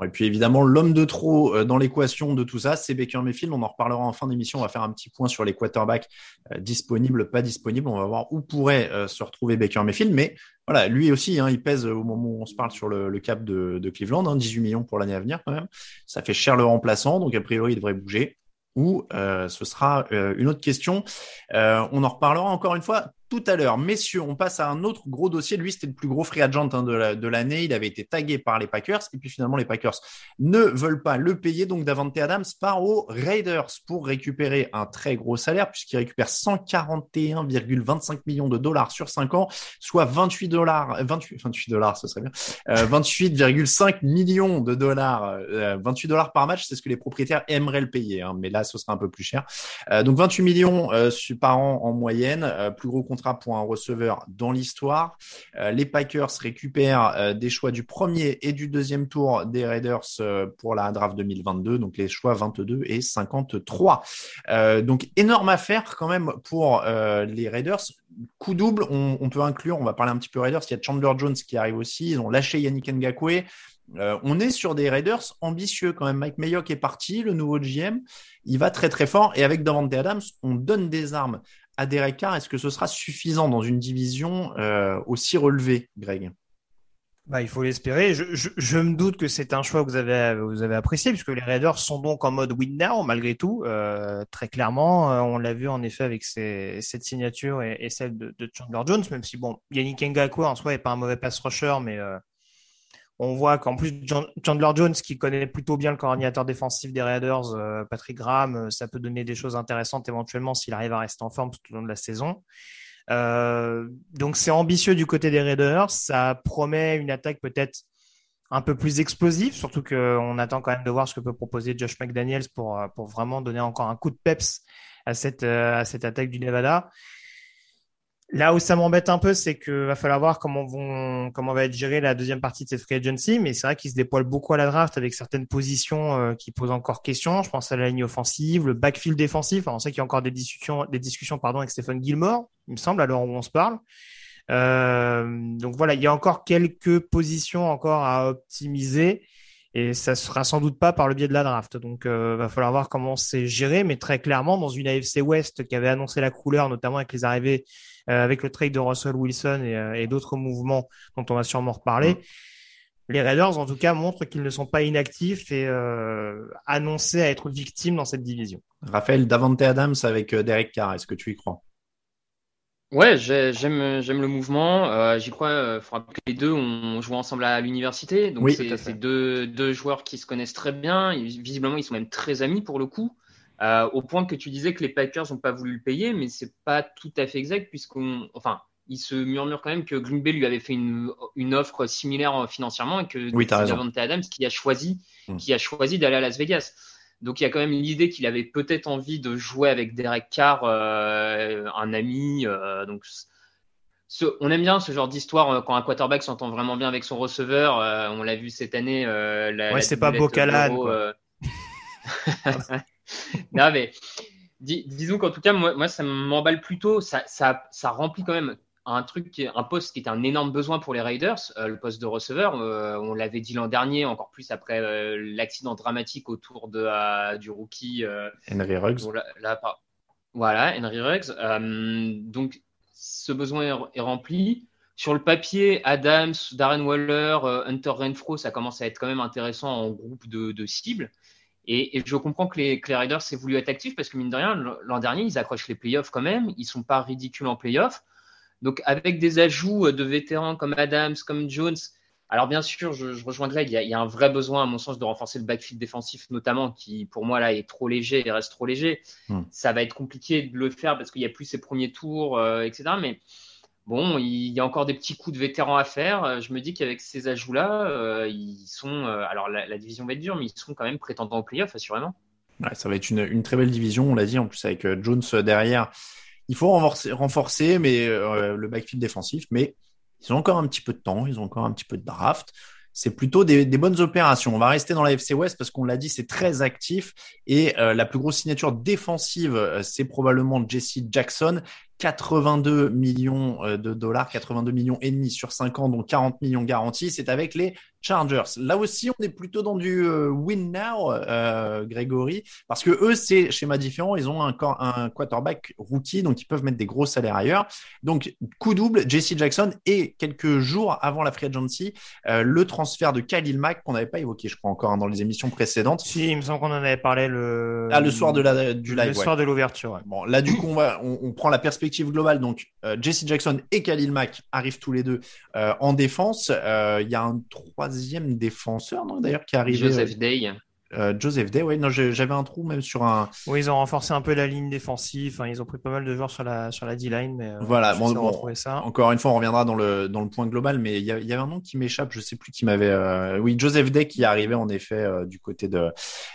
B: Et puis évidemment, l'homme de trop dans l'équation de tout ça, c'est Baker Mayfield. On en reparlera en fin d'émission. On va faire un petit point sur les quarterbacks disponibles, pas disponibles. On va voir où pourrait se retrouver Baker Mayfield. Mais voilà, lui aussi, hein, il pèse au moment où on se parle sur le, cap de, Cleveland, hein, 18 millions pour l'année à venir quand même. Ça fait cher le remplaçant, donc a priori il devrait bouger. Ou euh, ce sera euh, une autre question. Euh, on en reparlera encore une fois tout à l'heure. Messieurs, on passe à un autre gros dossier. Lui, c'était le plus gros free agent hein, de l'année. il avait été tagué par les Packers. Et puis finalement, les Packers ne veulent pas le payer. Donc, Davante Adams part aux Raiders pour récupérer un très gros salaire puisqu'il récupère 141,25 millions de dollars sur 5 ans, soit 28 dollars, 28, 28 dollars, ce serait bien, 28,5 euh, millions de dollars, 28 euh, dollars par match. C'est ce que les propriétaires aimeraient le payer. Hein, mais là, ce sera un peu plus cher. Euh, donc, 28 millions par an en moyenne, plus gros pour un receveur dans l'histoire. Euh, les Packers récupèrent euh, des choix du premier et du deuxième tour des Raiders euh, pour la draft 2022, donc les choix 22 et 53. donc énorme affaire quand même pour les Raiders. Coup double, on, peut inclure, on va parler un petit peu Raiders, il y a Chandler Jones qui arrive aussi, ils ont lâché Yannick Ngakwe. on est sur des Raiders ambitieux quand même. Mike Mayock est parti, le nouveau GM. Il va très très fort. Et avec Davante Adams, on donne des armes à Derek Carr, est-ce que ce sera suffisant dans une division euh, aussi relevée, Greg?
C: Bah, il faut l'espérer. Je, me doute que c'est un choix que vous avez, apprécié, puisque les Raiders sont donc en mode win now, malgré tout. Euh, très clairement, euh, on l'a vu en effet avec cette signature et, celle de, Chandler Jones, même si bon, Yannick Ngakwe en soi n'est pas un mauvais pass rusher, mais On voit qu'en plus, Chandler Jones, qui connaît plutôt bien le coordinateur défensif des Raiders, euh, Patrick Graham, euh, ça peut donner des choses intéressantes éventuellement s'il arrive à rester en forme tout au long de la saison. Euh, donc c'est ambitieux du côté des Raiders. Ça promet une attaque peut-être un peu plus explosive, surtout qu'on attend quand même de voir ce que peut proposer Josh McDaniels pour, vraiment donner encore un coup de peps à cette attaque du Nevada. Là où ça m'embête un peu, c'est qu'il va falloir voir comment, vont, comment va être gérée la deuxième partie de cette free agency. Mais c'est vrai qu'il se dépoile beaucoup à la draft avec certaines positions euh, qui posent encore question. Je pense à la ligne offensive, le backfield défensif. on sait qu'il y a encore des discussions, des discussions pardon, avec Stephen Gilmore, il me semble, à l'heure où on se parle. Euh, donc voilà, il y a encore quelques positions encore à optimiser. Et ça sera sans doute pas par le biais de la draft. Donc, euh, va falloir voir comment c'est géré. Mais très clairement, dans une AFC West qui avait annoncé la couleur, notamment avec les arrivées avec le trade de Russell Wilson et, euh, et d'autres mouvements dont on va sûrement reparler. Mm. Les Raiders, en tout cas, montrent qu'ils ne sont pas inactifs et euh, annoncés à être victimes dans cette division.
B: Raphaël, Davante Adams avec euh, Derek Carr, est-ce que tu y crois?
D: Ouais, j'aime j'aime le mouvement. Euh, J'y crois. Euh, faudra que les deux ont joué ensemble à l'université, donc oui, c'est deux deux joueurs qui se connaissent très bien. Visiblement, ils sont même très amis pour le coup. Euh, au point que tu disais que les Packers n'ont pas voulu le payer, mais c'est pas tout à fait exact puisqu'on, enfin, il se murmure quand même que Green Bay lui avait fait une, une offre similaire financièrement et que
B: oui,
D: Davante Adams qui a choisi, hmm. qui a choisi d'aller à Las Vegas. Donc il y a quand même l'idée qu'il avait peut-être envie de jouer avec Derek Carr, euh, un ami. Euh, donc ce, on aime bien ce genre d'histoire euh, quand un quarterback s'entend vraiment bien avec son receveur. Euh, on l'a vu cette année. Euh,
C: la, ouais, c'est pas Bocalan.
D: non, mais disons qu'en tout cas, moi, moi ça m'emballe plutôt. Ça, ça, ça, remplit quand même un truc, un poste qui est un énorme besoin pour les Raiders, euh, le poste de receveur. Euh, on l'avait dit l'an dernier, encore plus après euh, l'accident dramatique autour de, du rookie
B: Henry Ruggs.
D: voilà, Henry Ruggs. donc, ce besoin est, rempli. Sur le papier, Adams, Darren Waller, Hunter Renfro, ça commence à être quand même intéressant en groupe de, de cibles. Et, je comprends que les, Raiders aient voulu être actifs parce que, mine de rien, l'an dernier, ils accrochent les playoffs quand même. Ils sont pas ridicules en playoffs. Donc, avec des ajouts de vétérans comme Adams, comme Jones, alors bien sûr, je, rejoins Greg, il y, a, un vrai besoin, à mon sens, de renforcer le backfield défensif, notamment, qui pour moi là est trop léger et reste trop léger. Hmm. Ça va être compliqué de le faire parce qu'il n'y a plus ses premiers tours, euh, etc. Mais Bon, il y a encore des petits coups de vétérans à faire. Euh, je me dis qu'avec ces ajouts-là, euh, ils sont. Euh, alors, la, division va être dure, mais ils seront quand même prétendants au playoff, assurément.
B: Ça va être une, très belle division, on l'a dit, en plus avec Jones derrière. Il faut renforcer, renforcer mais le backfield défensif, mais ils ont encore un petit peu de temps, ils ont encore un petit peu de draft c'est plutôt des, bonnes opérations. On va rester dans la FC West parce qu'on l'a dit, c'est très actif. Et la plus grosse signature défensive, c'est probablement Jesse Jackson, 82 millions euh, de dollars, 82 millions et demi sur 5 ans, donc 40 millions garantis. C'est avec les Chargers. Là aussi, on est plutôt dans du euh, win now, euh, Grégory, parce que eux, c'est schéma différent. Ils ont un, un quarterback rookie, donc ils peuvent mettre des gros salaires ailleurs. Donc, coup double, JC Jackson et quelques jours avant la free agency, euh, le transfert de Khalil Mack qu'on n'avait pas évoqué, je crois, encore hein, dans les émissions précédentes.
C: Si, il me semble qu'on en avait parlé le,
B: ah, le soir de la, du live.
C: Le soir de l'ouverture.
B: Bon, là, du coup, on, va, on, on prend la perspective globale. Donc, euh, Jesse Jackson et Khalil Mack arrivent tous les deux euh, en défense. Il y a un troisième défenseur, non, d'ailleurs, qui arrive.
D: Joseph Day.
B: Euh, Joseph Day, non, j'avais un trou même sur un.
C: Oui, ils ont renforcé un peu la ligne défensive. ils ont pris pas mal de joueurs sur la sur la D-line, mais
B: euh, voilà. Bon, ça. Encore une fois, on reviendra dans le dans le point global, mais il y, avait un nom qui m'échappe. Je sais plus qui m'avait. Euh, oui, Joseph Day qui arrivait en effet du côté de.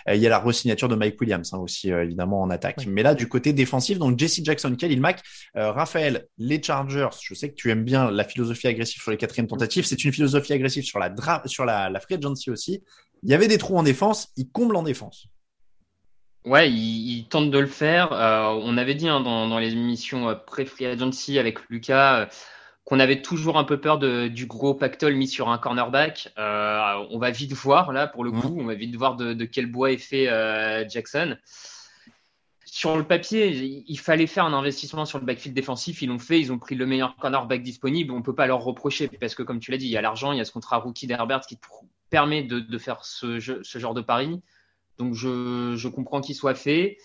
B: Il y a la resignature de Mike Williams hein, aussi évidemment en attaque. Mais là, du côté défensif, donc Jesse Jackson, Khalil Mack, Raphaël, les Chargers. Je sais que tu aimes bien la philosophie agressive sur les quatrièmes tentatives. C'est une philosophie agressive sur la sur la, la free agency aussi il y avait des trous en défense, il comble en défense.
D: Ouais, il, tente de le faire. Euh, on avait dit hein, dans, les émissions euh, pré-free agency avec Lucas euh, qu'on avait toujours un peu peur du gros pactole mis sur un cornerback. on va vite voir là pour le coup, on va vite voir de, quel bois est fait Jackson. Sur le papier, il fallait faire un investissement sur le backfield défensif. Ils l'ont fait. Ils ont pris le meilleur cornerback disponible. On peut pas leur reprocher parce que, comme tu l'as dit, il y a l'argent, il y a ce contrat rookie d'Herbert qui permet de, faire ce, genre de pari. Donc je, comprends qu'il soit fait.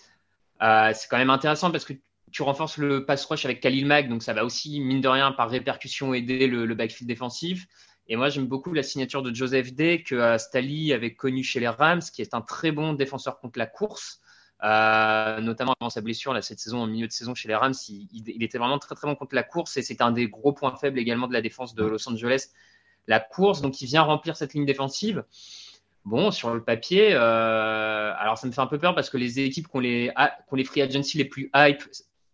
D: Euh, c'est quand même intéressant parce que tu renforces le pass rush avec Khalil Mack, donc ça va aussi, mine de rien, par répercussion, aider le, backfield défensif. Et moi, j'aime beaucoup la signature de Joseph Day que euh, Stali avait connu chez les Rams, qui est un très bon défenseur contre la course. Euh, notamment avant sa blessure là, cette saison, en milieu de saison chez les Rams, il, il, était vraiment très très bon contre la course et c'est un des gros points faibles également de la défense de Los Angeles, la course. Donc il vient remplir cette ligne défensive. Bon, sur le papier, euh, alors ça me fait un peu peur parce que les équipes qui ont les, qui les free agency les plus hype,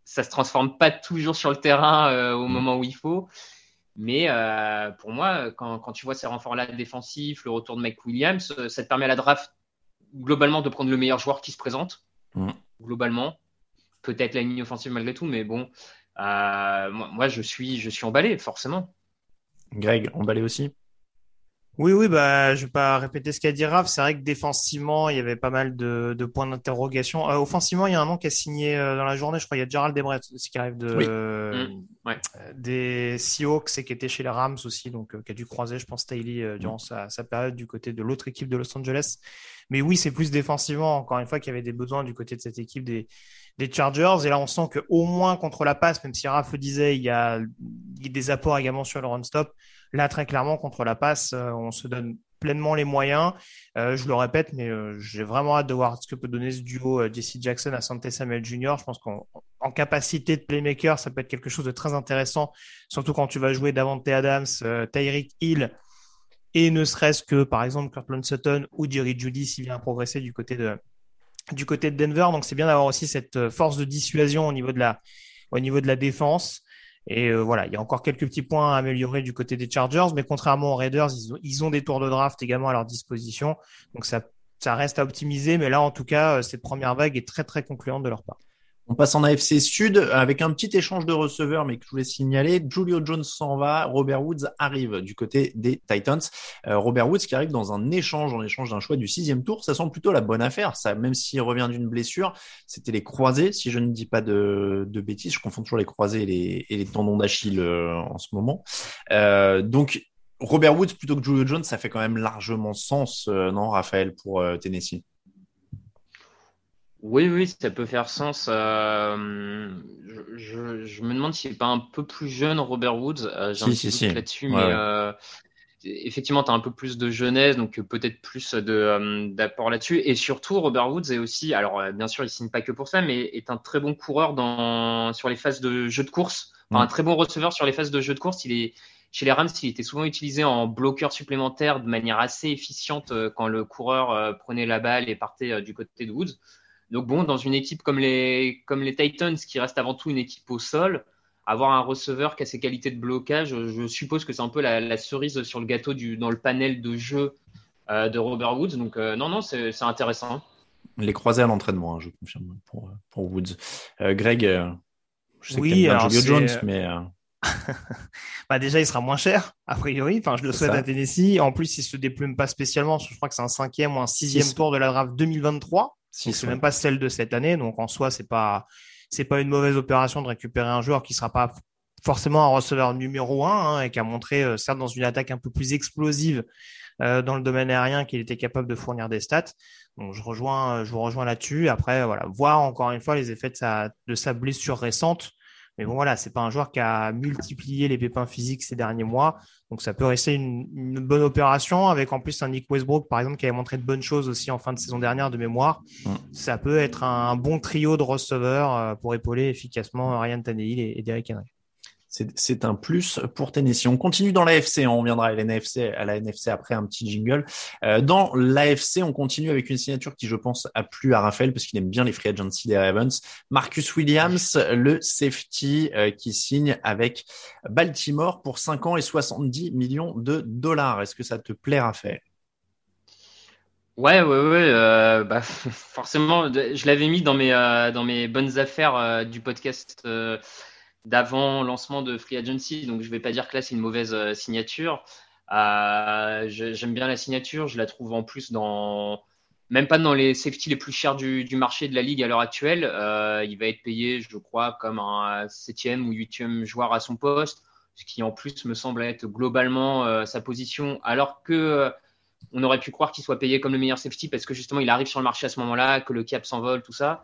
D: ça se transforme pas toujours sur le terrain euh, au mm. moment où il faut. Mais euh, pour moi, quand, quand, tu vois ces renforts-là défensifs, le retour de Mike Williams, ça te permet à la draft globalement de prendre le meilleur joueur qui se présente. Mm. Globalement, peut-être la ligne offensive malgré tout, mais bon, euh, moi, moi, je suis, je suis emballé forcément.
B: Greg, emballé aussi?
C: Oui, oui, bah, je vais pas répéter ce qu'a dit Raph. C'est vrai que défensivement, il y avait pas mal de, de points d'interrogation. Euh, offensivement, il y a un nom qui a signé euh, dans la journée. Je crois il y a Gerald Debret aussi qui arrive de mmh, ouais. Euh, des Seahawks et qui était chez les Rams aussi, donc qui a dû croiser, je pense, Staley durant mmh. sa, sa, période du côté de l'autre équipe de Los Angeles. Mais oui, c'est plus défensivement. Encore une fois, qu'il y avait des besoins du côté de cette équipe des des Chargers. Et là, on sent que au moins contre la passe, même si Raph disait, il y a, des apports également sur le run-stop. Là, très clairement, contre la passe, euh, on se donne pleinement les moyens. Euh, je le répète, mais euh, j'ai vraiment hâte de voir ce que peut donner ce duo Jesse Jackson à Santé Samuel Jr. Je pense qu'en capacité de playmaker, ça peut être quelque chose de très intéressant, surtout quand tu vas jouer Davante Adams, Tyreek Hill, et ne serait-ce que, par exemple, Kirkland Sutton ou Jerry Judy s'il vient progresser du côté de, du côté de Denver. Donc, c'est bien d'avoir aussi cette force de dissuasion au niveau de la, au niveau de la défense. Et euh, voilà, il y a encore quelques petits points à améliorer du côté des Chargers, mais contrairement aux Raiders, ils ont, ils ont des tours de draft également à leur disposition. Donc ça, ça reste à optimiser, mais là, en tout cas, euh, cette première vague est très, très concluante de leur part.
B: On passe en AFC Sud avec un petit échange de receveurs, mais que je voulais signaler. Julio Jones s'en va, Robert Woods arrive du côté des Titans. Euh, Robert Woods qui arrive dans un échange, en échange d'un choix du sixième tour. Ça semble plutôt la bonne affaire. Ça, même s'il revient d'une blessure, c'était les croisés, si je ne dis pas de, de bêtises. Je confonds toujours les croisés et les, tendons d'Achille euh, en ce moment. Euh, donc Robert Woods plutôt que Julio Jones, ça fait quand même largement sens, non, Raphaël, pour Tennessee?
D: Oui, oui, ça peut faire sens. Euh, je, je, me demande s'il n'est pas un peu plus jeune, Robert Woods. Euh, J'ai un petit doute là-dessus, mais euh, effectivement, tu as un peu plus de jeunesse, donc peut-être plus d'apport là-dessus. Et surtout, Robert Woods est aussi, alors bien sûr, il signe pas que pour ça, mais est un très bon coureur dans, sur les phases de jeu de course. Enfin, Un très bon receveur sur les phases de jeu de course. Il est, chez les Rams, il était souvent utilisé en bloqueur supplémentaire de manière assez efficiente quand le coureur prenait la balle et partait du côté de Woods. Donc bon, dans une équipe comme les, comme les Titans, qui reste avant tout une équipe au sol, avoir un receveur qui a ses qualités de blocage, je suppose que c'est un peu la, cerise sur le gâteau du, dans le panel de jeu euh, de Robert Woods. Donc euh, non, non, c'est intéressant.
B: Les croisés à l'entraînement, hein, je confirme pour, pour Woods. Euh, Greg, je sais
C: oui,
B: que Julio Jones, mais
C: bah déjà, il sera moins cher, a priori. Enfin, je le souhaite à Tennessee. En plus, il se déplume pas spécialement. Je crois que c'est un cinquième ou un sixième tour de la draft 2023 c'est même pas celle de cette année, donc en soi, c'est pas c'est pas une mauvaise opération de récupérer un joueur qui sera pas forcément un receveur numéro un hein, et qui a montré, euh, certes, dans une attaque un peu plus explosive euh, dans le domaine aérien, qu'il était capable de fournir des stats. Donc, je rejoins, je vous rejoins là-dessus. Après, voilà, voir encore une fois les effets de sa, de sa blessure récente. Mais bon, voilà, c'est pas un joueur qui a multiplié les pépins physiques ces derniers mois. Donc, ça peut rester une, une, bonne opération avec en plus un Nick Westbrook, par exemple, qui avait montré de bonnes choses aussi en fin de saison dernière de mémoire. Mm. Ça peut être un bon trio de receveurs euh, pour épauler efficacement Ryan Tannehill et, et Derrick Henry
B: c'est un plus pour Tennessee. On continue dans l'AFC, hein. on viendra à la NFC, à la NFC après un petit jingle. Euh, dans l'AFC, on continue avec une signature qui, je pense, a plu à Raphaël parce qu'il aime bien les free agency des Ravens. Marcus Williams, le safety euh, qui signe avec Baltimore pour 5 ans et 70 millions de dollars. Est-ce que ça te plaît, Raphaël?
D: Ouais, ouais, ouais. Euh, bah, forcément, je l'avais mis dans mes dans mes bonnes affaires du podcast d'avant lancement de Free Agency. Donc, je vais pas dire que là, c'est une mauvaise euh, signature. Euh, J'aime bien la signature. Je la trouve en plus dans, même pas dans les safety les plus chers du, marché de la ligue à l'heure actuelle. Euh, il va être payé, je crois, comme un septième ou huitième joueur à son poste, ce qui en plus me semble être globalement sa position, alors que on aurait pu croire qu'il soit payé comme le meilleur safety parce que justement il arrive sur le marché à ce moment-là, que le cap s'envole, tout ça.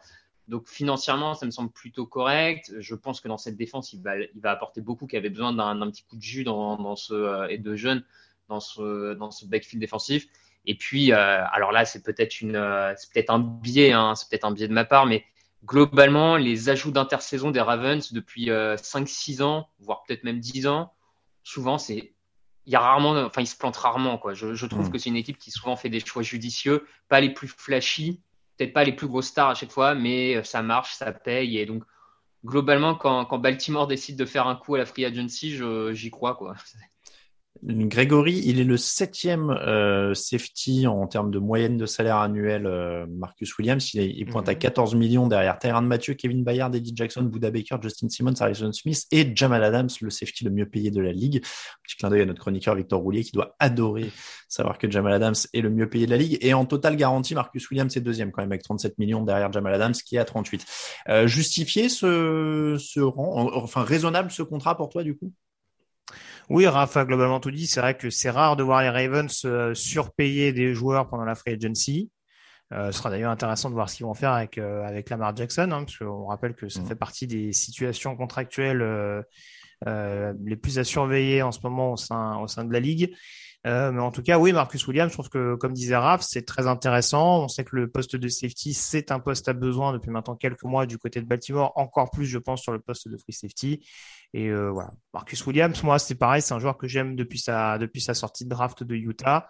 D: Donc financièrement, ça me semble plutôt correct. Je pense que dans cette défense, il va, il va apporter beaucoup, qui avait besoin d'un petit coup de jus dans, dans ce euh, et de jeunes dans ce, dans ce backfield défensif. Et puis, euh, alors là, c'est peut-être une, euh, c'est peut-être un biais, hein, c'est peut-être un biais de ma part, mais globalement, les ajouts d'intersaison des Ravens depuis 5-6 ans, voire peut-être même 10 ans, souvent, c'est il y a rarement, enfin, ils se plantent rarement, quoi. Je, je trouve mm. que c'est une équipe qui souvent fait des choix judicieux, pas les plus flashy, peut-être pas les plus grosses stars à chaque fois, mais ça marche, ça paye. Et donc, globalement, quand, quand Baltimore décide de faire un coup à la free agency, j'y crois, quoi.
B: Grégory, il est le septième euh, safety en termes de moyenne de salaire annuel. Euh, Marcus Williams, il, pointe à 14 mhm. millions derrière Tyrann Mathieu, Kevin Bayard, Eddie Jackson, Buda Baker, Justin Simmons, Harrison Smith et Jamal Adams, le safety le mieux payé de la ligue. Petit clin d'œil à notre chroniqueur Victor Roulier qui doit adorer savoir que Jamal Adams est le mieux payé de la ligue. Et en total garantie, Marcus Williams est deuxième quand même avec 37 millions derrière Jamal Adams qui est à 38. Euh, justifier ce, ce rang, enfin raisonnable ce contrat pour toi du coup?
C: Oui, Rafa, globalement tout dit. C'est vrai que c'est rare de voir les Ravens euh, surpayer des joueurs pendant la free agency. Euh, ce sera d'ailleurs intéressant de voir ce qu'ils vont faire avec euh, avec Lamar Jackson, hein, parce qu'on rappelle que ça mmh. fait partie des situations contractuelles euh, les plus à surveiller en ce moment au sein au sein de la ligue. Euh, mais en tout cas, oui, Marcus Williams, je trouve que, comme disait Raph, c'est très intéressant. On sait que le poste de safety, c'est un poste à besoin depuis maintenant quelques mois du côté de Baltimore, encore plus, je pense, sur le poste de free safety. Et euh, voilà, Marcus Williams, moi, c'est pareil, c'est un joueur que j'aime depuis sa, depuis sa sortie de draft de Utah.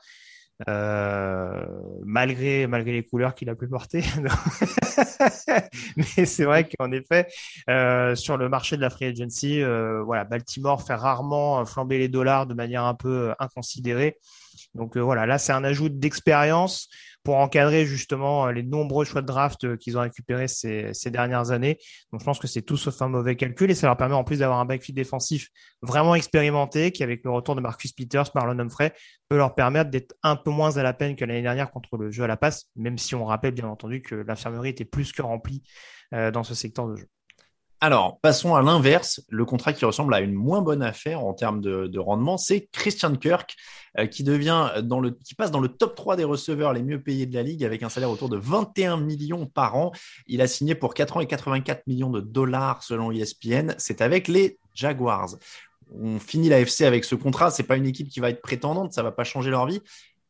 C: Euh, malgré malgré les couleurs qu'il a pu porter. Mais c'est vrai qu'en effet, euh, sur le marché de la free agency, euh, voilà, Baltimore fait rarement flamber les dollars de manière un peu inconsidérée. Donc voilà, là c'est un ajout d'expérience pour encadrer justement euh, les nombreux choix de draft euh, qu'ils ont récupérés ces, dernières années. Donc je pense que c'est tout sauf un mauvais calcul et ça leur permet en plus d'avoir un backfield défensif vraiment expérimenté qui avec le retour de Marcus Peters, Marlon Humphrey peut leur permettre d'être un peu moins à la peine que l'année dernière contre le jeu à la passe, même si on rappelle bien entendu que l'infirmerie était plus que remplie euh, dans ce secteur de jeu.
B: Alors, passons à l'inverse. Le contrat qui ressemble à une moins bonne affaire en termes de, rendement, c'est Christian Kirk, euh, qui passe dans le top 3 des receveurs les mieux payés de la ligue avec un salaire autour de 21 millions par an. Il a signé pour 4 ans et 84 millions de dollars selon ESPN. C'est avec les Jaguars. On finit la FC avec ce contrat. C'est pas une équipe qui va être prétendante, ça va pas changer leur vie.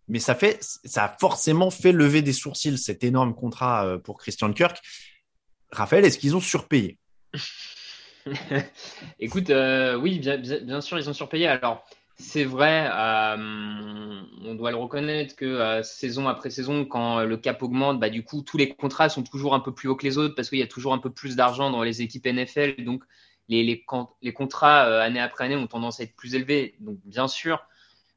B: Mais ça fait, ça a forcément fait lever des sourcils cet énorme contrat euh, pour Christian Kirk. Raphaël, est-ce qu'ils ont surpayé?
D: Écoute, euh, oui, bien, sûr, ils ont surpayé. Alors, c'est vrai, euh, on doit le reconnaître que euh, saison après saison, quand le cap augmente, bah, du coup, tous les contrats sont toujours un peu plus hauts que les autres parce qu'il y a toujours un peu plus d'argent dans les équipes NFL. Donc, les, contrats année après année ont tendance à être plus élevés. Donc, bien sûr,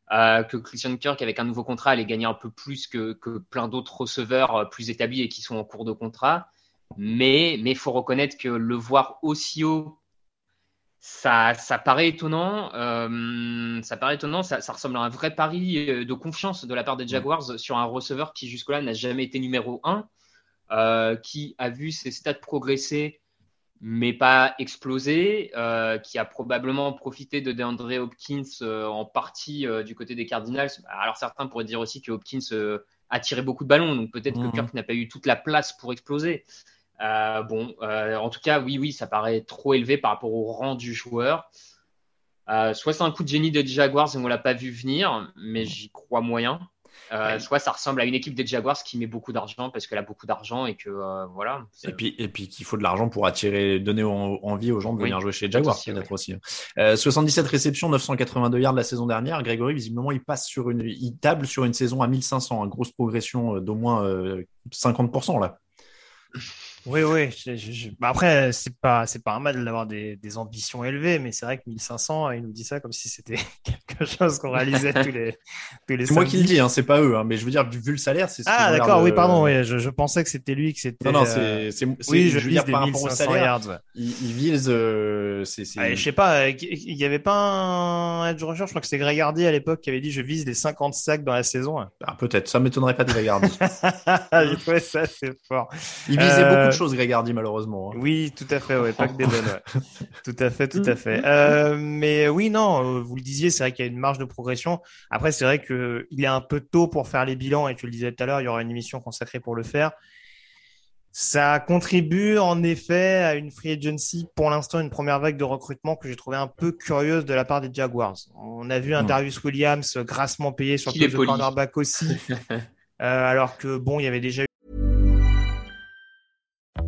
D: que Christian Kirk, avec un nouveau contrat, allait gagner un peu plus que plein d'autres receveurs plus établis et qui sont en cours de contrat. Mais il faut reconnaître que le voir aussi haut, ça, ça paraît étonnant. Euh, ça paraît étonnant. Ça, ça, ressemble à un vrai pari euh, de confiance de la part des Jaguars sur un receveur qui jusque-là n'a jamais été numéro 1, euh, qui a vu ses stats progresser mais pas exploser, euh, qui a probablement profité de DeAndre Hopkins euh, en partie euh, du côté des Cardinals. Alors certains pourraient dire aussi que Hopkins a tiré beaucoup de ballons, donc peut-être que. Kirk n'a pas eu toute la place pour exploser. Euh, bon, euh, en tout cas, oui, oui, ça paraît trop élevé par rapport au rang du joueur. Euh, soit c'est un coup de génie des Jaguars et on l'a pas vu venir, mais j'y crois moyen. Soit ça ressemble à une équipe des Jaguars qui met beaucoup d'argent parce qu'elle a beaucoup d'argent et que voilà.
B: Et puis et puis qu'il faut de l'argent pour attirer, donner envie aux gens de venir jouer chez les Jaguars peut-être aussi. 77 réceptions, 982 yards la saison dernière. Grégory visiblement il passe sur une, il table sur une saison à 1500, une grosse progression d'au moins 50% là.
C: Oui, oui. Bah, après, c'est pas, c'est pas un mal d'avoir des, des, ambitions élevées, mais c'est vrai que 1500, il nous dit ça comme si c'était quelque chose qu'on réalisait tous les, tous les
B: C'est moi qui le dis, hein, c'est pas eux, hein, mais je veux dire, vu le salaire, c'est.
C: Ah, d'accord, oui, pardon, oui, je, je, pensais que c'était lui, que c'était.
B: Non, non, c'est, c'est,
C: oui, je, veux dire, par rapport au salaire, yards.
B: il, il vise, euh, c'est,
C: je sais pas, il y avait pas un edge rusher, je crois que c'était Greg Hardy à l'époque qui avait dit, je vise les 50 sacs dans la saison.
B: Ah, peut-être, ça m'étonnerait pas de Greg Hardy.
C: je trouvais ça, c'est fort.
B: Il visait beaucoup de choses, Greg Hardy, malheureusement.
C: Hein. Oui, tout à fait, ouais, pas que des bonnes. tout à fait, tout à fait. Euh, mais oui, non, euh, vous le disiez, c'est vrai qu'il y a une marge de progression. Après, c'est vrai que il est un peu tôt pour faire les bilans, et tu le disais tout à l'heure, il y aura une émission consacrée pour le faire. Ça contribue en effet à une free agency, pour l'instant une première vague de recrutement que j'ai trouvé un peu curieuse de la part des Jaguars. On a vu un
B: Mm.
C: Darius Williams grassement payé sur le cornerback aussi, euh, alors que bon, il y avait déjà eu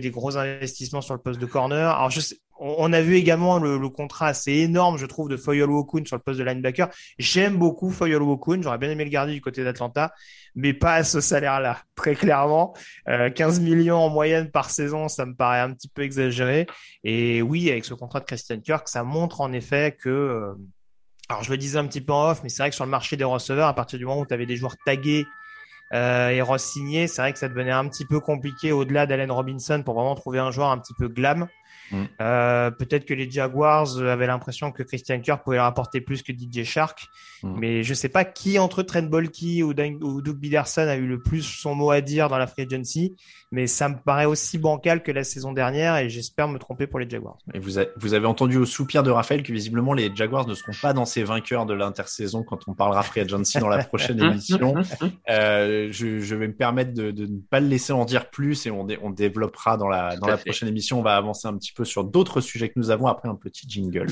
C: Des gros investissements sur le poste de corner. Alors, on, a vu également le, contrat assez énorme, je trouve, de Foyol Wokun sur le poste de linebacker. J'aime beaucoup Foyol Wokun. J'aurais bien aimé le garder du côté d'Atlanta, mais pas à ce salaire-là, très clairement. Euh, 15 millions en moyenne par saison, ça me paraît un petit peu exagéré. Et oui, avec ce contrat de Christian Kirk, ça montre en effet que, euh, alors je le disais un petit peu en off, mais c'est vrai que sur le marché des receveurs, à partir du moment où tu avais des joueurs tagués euh, et re-signé, c'est vrai que ça devenait un petit peu compliqué au-delà d'Allen Robinson pour vraiment trouver un joueur un petit peu glam.
B: Mm.
C: Euh, Peut-être que les Jaguars avaient l'impression que Christian Kirk pouvait leur apporter plus que DJ Shark,
B: Mm.
C: mais je sais pas qui entre Trent Bolke ou, Dan- ou Doug Biderson a eu le plus son mot à dire dans la free agency, mais ça me paraît aussi bancal que la saison dernière et j'espère me tromper pour les Jaguars.
B: Et vous, a- vous avez entendu au soupir de Raphaël que visiblement les Jaguars ne seront pas dans ces vainqueurs de l'intersaison quand on parlera free agency dans la prochaine émission. Euh, je, je vais me permettre de, de ne pas le laisser en dire plus et on, dé- on développera dans la,
D: Tout
B: dans
D: à
B: la
D: fait.
B: prochaine émission. On va avancer un petit peu sur d'autres sujets que nous avons après un petit jingle.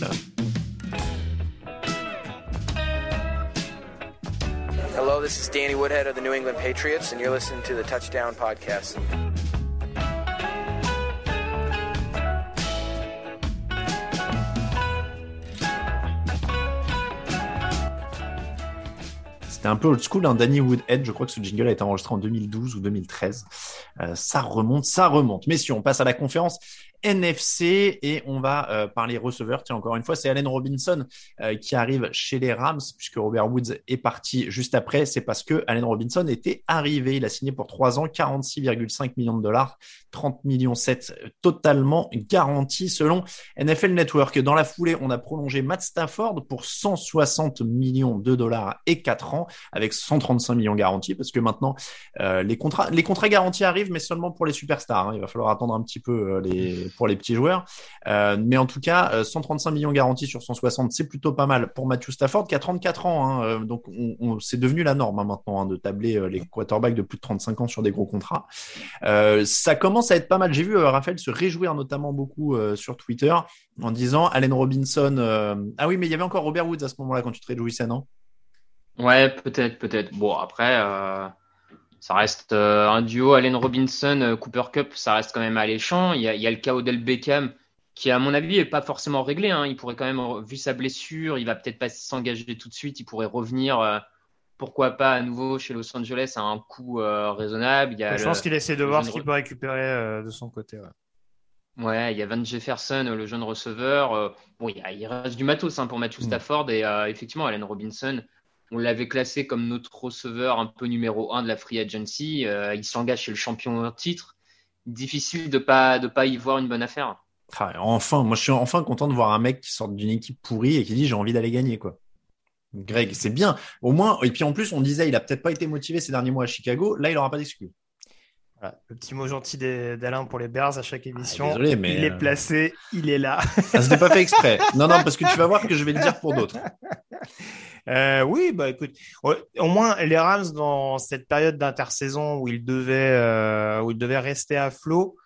F: This is Danny Woodhead of the New England Patriots, and you're listening to the Touchdown Podcast.
B: C'était un peu old school, un Danny Woodhead. Je crois que ce jingle a été enregistré en 2012 ou 2013. Euh, ça remonte, ça remonte. Mais si on passe à la conférence NFC et on va euh, parler receveur. Tiens, encore une fois, c'est Allen Robinson euh, qui arrive chez les Rams puisque Robert Woods est parti juste après. C'est parce que Allen Robinson était arrivé. Il a signé pour trois ans, 46,5 millions de dollars, 30 millions 7 totalement garantis selon NFL Network. Dans la foulée, on a prolongé Matt Stafford pour 160 millions de dollars et 4 ans avec 135 millions garantis parce que maintenant euh, les contrats les contrats garantis arrivent mais seulement pour les superstars. hein. Il va falloir attendre un petit peu les pour les petits joueurs. Euh, mais en tout cas, euh, 135 millions garantis sur 160, c'est plutôt pas mal pour Matthew Stafford qui a 34 ans. Hein, euh, donc on, on- c'est devenu la norme hein, maintenant hein, de tabler euh, les quarterbacks de plus de 35 ans sur des gros contrats. Euh, ça commence à être pas mal. J'ai vu euh, Raphaël se réjouir notamment beaucoup euh, sur Twitter en disant Allen Robinson. euh, Ah oui, mais il y avait encore Robert Woods à ce moment-là quand tu te réjouissais, non?
D: Ouais, peut-être, peut-être. Bon, après, euh, ça reste euh, un duo Allen Robinson, euh, Cooper Cup, ça reste quand même alléchant. Il y a, il y a le cas Odell Beckham qui, à mon avis, est pas forcément réglé. hein. Il pourrait quand même, vu sa blessure, il va peut-être pas s'engager tout de suite. Il pourrait revenir, euh, pourquoi pas à nouveau chez Los Angeles à un coût euh, raisonnable. Il y a
C: Je
D: le-
C: pense qu'il essaie de voir ce qu'il peut récupérer de son côté. ouais.
D: Ouais, il y a Van Jefferson, le jeune receveur. Bon, il, y a- il reste du matos hein, pour Matthew
B: Mm.
D: Stafford. Et euh, effectivement, Allen Robinson, on l'avait classé comme notre receveur un peu numéro un de la free agency. Euh, il s'engage chez le champion en titre. Difficile de pas de pas y voir une bonne affaire.
B: Ah, Enfin, moi je suis enfin content de voir un mec qui sort d'une équipe pourrie et qui dit j'ai envie d'aller gagner quoi. Greg, c'est bien. Au moins, et puis en plus, on disait il a peut-être pas été motivé ces derniers mois à Chicago. Là, il aura pas d'excuse.
C: Voilà. Le petit mot gentil d'Alain pour les Bears à chaque émission.
B: Ah, désolé, mais,
C: il est
B: euh,
C: placé, il est là.
B: Ça s'était pas fait exprès. Non, non, parce que tu vas voir que je vais le dire pour d'autres.
C: Euh, oui, bah écoute, au, au moins les Rams dans cette période d'intersaison où ils devaient euh, où ils devaient rester à flot,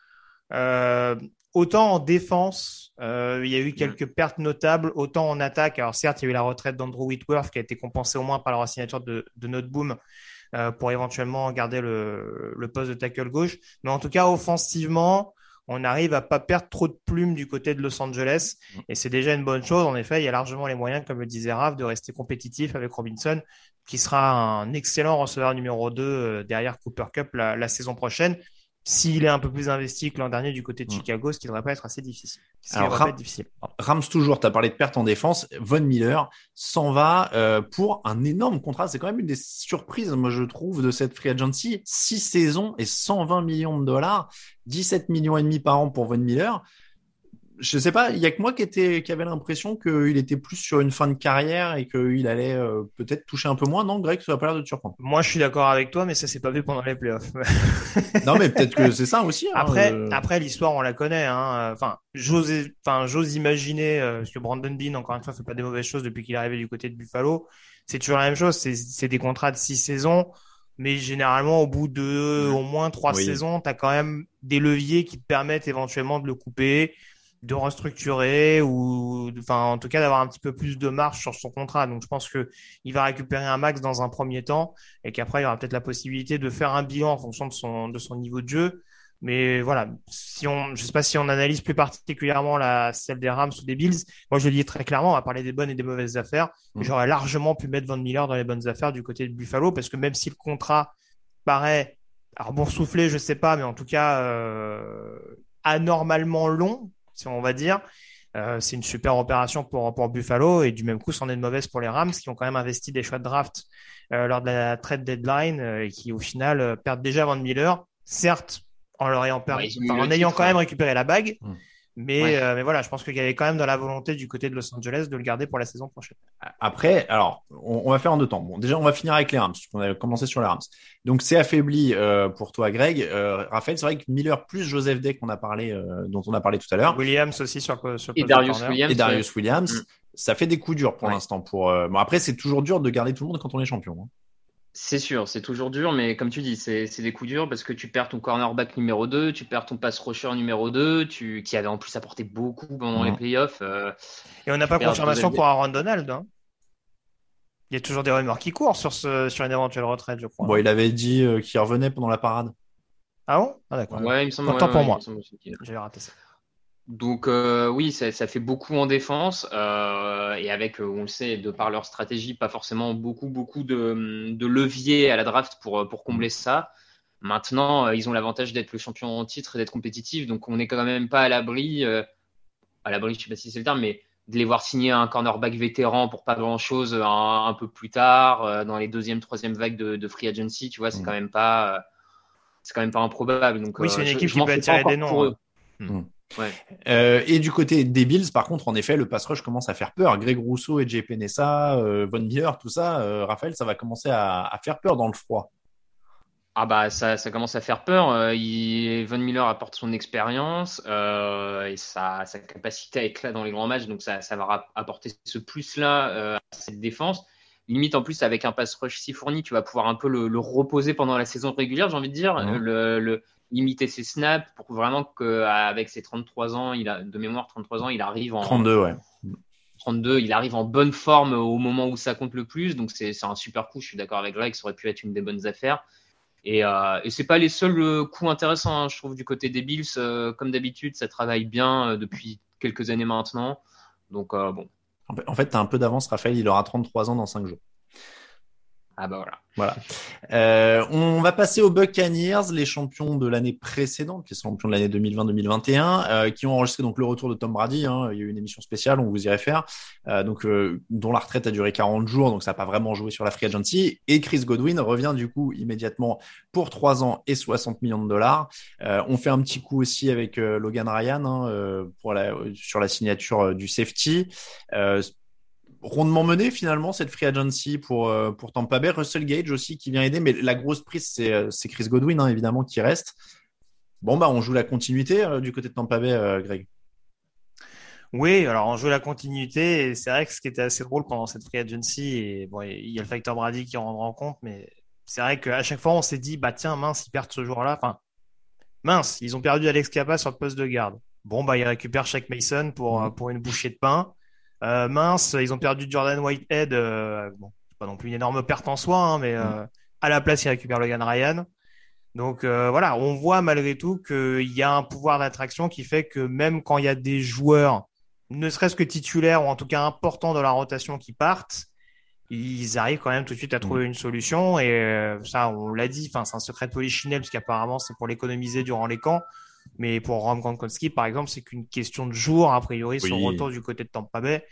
C: euh, autant en défense, euh, il y a eu quelques pertes notables, autant en attaque. Alors certes, il y a eu la retraite d'Andrew Whitworth qui a été compensée au moins par la signature de, de Noteboom. euh, pour éventuellement garder le, le poste de tackle gauche. Mais en tout cas, offensivement, on arrive à pas perdre trop de plumes du côté de Los Angeles. Et c'est déjà une bonne chose. En effet, il y a largement les moyens, comme le disait Raph, de rester compétitif avec Robinson, qui sera un excellent receveur numéro 2 euh, derrière Cooper Cup la, la saison prochaine s'il est un peu plus investi que l'an dernier du côté de Chicago, ce qui ne devrait pas être assez difficile.
B: Alors, Ram... difficile. Rams toujours, tu as parlé de perte en défense. Von Miller s'en va euh, pour un énorme contrat. C'est quand même une des surprises, moi je trouve, de cette free agency. Six saisons et 120 millions de dollars, 17 millions et demi par an pour Von Miller je sais pas, il y a que moi qui était qui avait l'impression qu'il était plus sur une fin de carrière et qu'il allait euh, peut-être toucher un peu moins. Non, Greg, ça n'a pas l'air de te surprendre.
C: Moi, je suis d'accord avec toi, mais ça s'est pas vu pendant les playoffs.
B: non, mais peut-être que c'est ça aussi. Hein,
C: après, euh... après l'histoire, on la connaît. Hein. Enfin, j'ose, enfin, j'ose imaginer euh, parce que Brandon Bean, encore une fois, fait pas des mauvaises choses depuis qu'il est arrivé du côté de Buffalo. C'est toujours la même chose. C'est des contrats de six saisons. Mais généralement, au bout de au moins trois saisons, tu as quand même des leviers qui te permettent éventuellement de le couper de restructurer ou enfin en tout cas d'avoir un petit peu plus de marge sur son contrat. Donc je pense que il va récupérer un max dans un premier temps et qu'après il y aura peut-être la possibilité de faire un bilan en fonction de son de son niveau de jeu. Mais voilà, si on, je sais pas si on analyse plus particulièrement la celle des Rams ou des Bills. Moi, je le dis très clairement, on va parler des bonnes et des mauvaises affaires. Mmh. J'aurais largement pu mettre Van Miller dans les bonnes affaires du côté de Buffalo parce que même si le contrat paraît, alors bon soufflé, je sais pas, mais en tout cas euh, anormalement long on va dire. Euh, c'est une super opération pour, pour Buffalo et du même coup, c'en est de mauvaise pour les Rams qui ont quand même investi des choix de draft euh, lors de la trade deadline euh, et qui au final perdent déjà Van Miller. Certes, en leur ayant perdu,
D: Ouais,
C: en ayant
D: titre,
C: quand même récupéré la bague.
B: Mm.
C: Mais,
D: Ouais.
C: euh, mais voilà, je pense qu'il y avait quand même dans la volonté du côté de Los Angeles de le garder pour la saison prochaine.
B: Après, alors, on, on va faire en deux temps. Bon, déjà, on va finir avec les Rams, puisqu'on a commencé sur les Rams. Donc, c'est affaibli euh, pour toi, Greg. Euh, Raphaël, c'est vrai que Miller plus Joseph Day qu'on a parlé, euh, dont on a parlé tout à l'heure,
C: Williams aussi sur,
D: Et Darius. Williams.
B: et Darius Williams,
D: Mm.
B: ça fait des coups durs pour
D: Ouais.
B: l'instant. Pour euh, bon, après, c'est toujours dur de garder tout le monde quand on est champion. hein.
D: C'est sûr, c'est toujours dur, mais comme tu dis, c'est des coups durs parce que tu perds ton cornerback numéro 2, tu perds ton pass rusher numéro 2, tu, qui avait en plus apporté beaucoup pendant les playoffs. euh,
C: Et on n'a pas confirmation pour Aaron Donald. hein. Il y a toujours des rumeurs qui courent sur, ce, sur une éventuelle retraite, je crois.
B: Bon, il avait dit euh, qu'il revenait pendant la parade.
C: Ah bon? Ah d'accord.
D: ouais, il me semble.
C: Autant
D: ouais,
C: pour
D: ouais,
C: moi. J'avais raté ça.
D: Donc euh, oui, ça, ça fait beaucoup en défense euh, et avec, euh, on le sait, de par leur stratégie, pas forcément beaucoup beaucoup de, de leviers à la draft pour pour combler ça. Maintenant, ils ont l'avantage d'être le champion en titre et d'être compétitif, donc on n'est quand même pas à l'abri, euh, à l'abri, je sais pas si c'est le terme, mais de les voir signer un cornerback vétéran pour pas grand chose un, un peu plus tard euh, dans les deuxième, troisième vagues de, de free agency, tu vois, c'est
B: Mm.
D: quand même pas, euh, c'est quand même pas improbable. Donc
C: Oui, c'est une équipe
D: je
C: qui peut attirer des
D: encore
C: noms,
D: pour eux. Ouais.
B: Euh, et du côté des Bills, par contre, en effet, le pass rush commence à faire peur. Greg Rousseau et JP Nessa, euh, Von Miller, tout ça, euh, Raphaël, ça va commencer à, à faire peur dans le froid.
D: Ah bah ça, ça commence à faire peur. Euh, il, Von Miller apporte son expérience et sa, sa capacité à éclat dans les grands matchs, donc ça, ça va apporter ce plus-là à cette défense. Limite en plus avec un pass rush si fourni, tu vas pouvoir un peu le, le reposer pendant la saison régulière, j'ai envie de dire, le, le- limiter ses snaps pour vraiment qu'avec ses 33 ans, il a de mémoire 33 ans, il arrive en
B: 32, ouais.
D: 32, il arrive en bonne forme au moment où ça compte le plus. Donc c'est un super coup. Je suis d'accord avec Greg, ça aurait pu être une des bonnes affaires. Et, euh, et c'est pas les seuls euh, coups intéressants, hein, je trouve, du côté des Bills. Euh, comme d'habitude, ça travaille bien euh, depuis quelques années maintenant. Donc bon,
B: En fait- En fait, tu as un peu d'avance, Raphaël, il aura 33 ans dans 5 jours.
D: Ah bah voilà.
B: Voilà. Euh, on va passer aux Buccaneers, les champions de l'année précédente, qui sont champions de l'année 2020-2021, euh, qui ont enregistré donc le retour de Tom Brady. Hein. Il y a eu une émission spéciale, on vous irait faire, euh, donc euh, dont la retraite a duré 40 jours, donc ça n'a pas vraiment joué sur la free agency. Et Chris Godwin revient du coup immédiatement pour 3 ans et 60 millions de dollars. Euh, on fait un petit coup aussi avec euh, Logan Ryan hein, pour la, sur la signature du safety. Rondement mené finalement cette free agency pour euh, pour Tampa Bay. Russell Gage aussi qui vient aider, mais la grosse prise c'est euh, Chris Godwin hein, évidemment qui reste. Bon bah on joue la continuité euh, du côté de Tampa Bay, euh, Greg.
C: Oui, alors on joue la continuité et c'est vrai que ce qui était assez drôle pendant cette free agency, et bon, il y a le facteur Brady qui rendra en compte, mais c'est vrai qu'à chaque fois on s'est dit, bah tiens, mince, ils perdent ce jour-là. Enfin, mince, ils ont perdu Alex Capa sur le poste de garde. Bon, bah ils récupèrent Shaq Mason pour, euh, pour une bouchée de pain. Euh, mince, ils ont perdu Jordan Whitehead. Euh, bon, c'est pas non plus une énorme perte en soi, hein, mais euh, À la place, il récupère Logan Ryan. Donc euh, voilà, on voit malgré tout qu'il y a un pouvoir d'attraction qui fait que même quand il y a des joueurs, ne serait-ce que titulaires ou en tout cas importants dans la rotation qui partent, ils arrivent quand même tout de suite à trouver une solution. Et euh, ça, on l'a dit, c'est un secret de polichinelle parce qu'apparemment c'est pour l'économiser durant les camps. Mais pour Rom Gronkowski, par exemple, c'est qu'une question de jour, a priori, son retour du côté de Tampa Bay.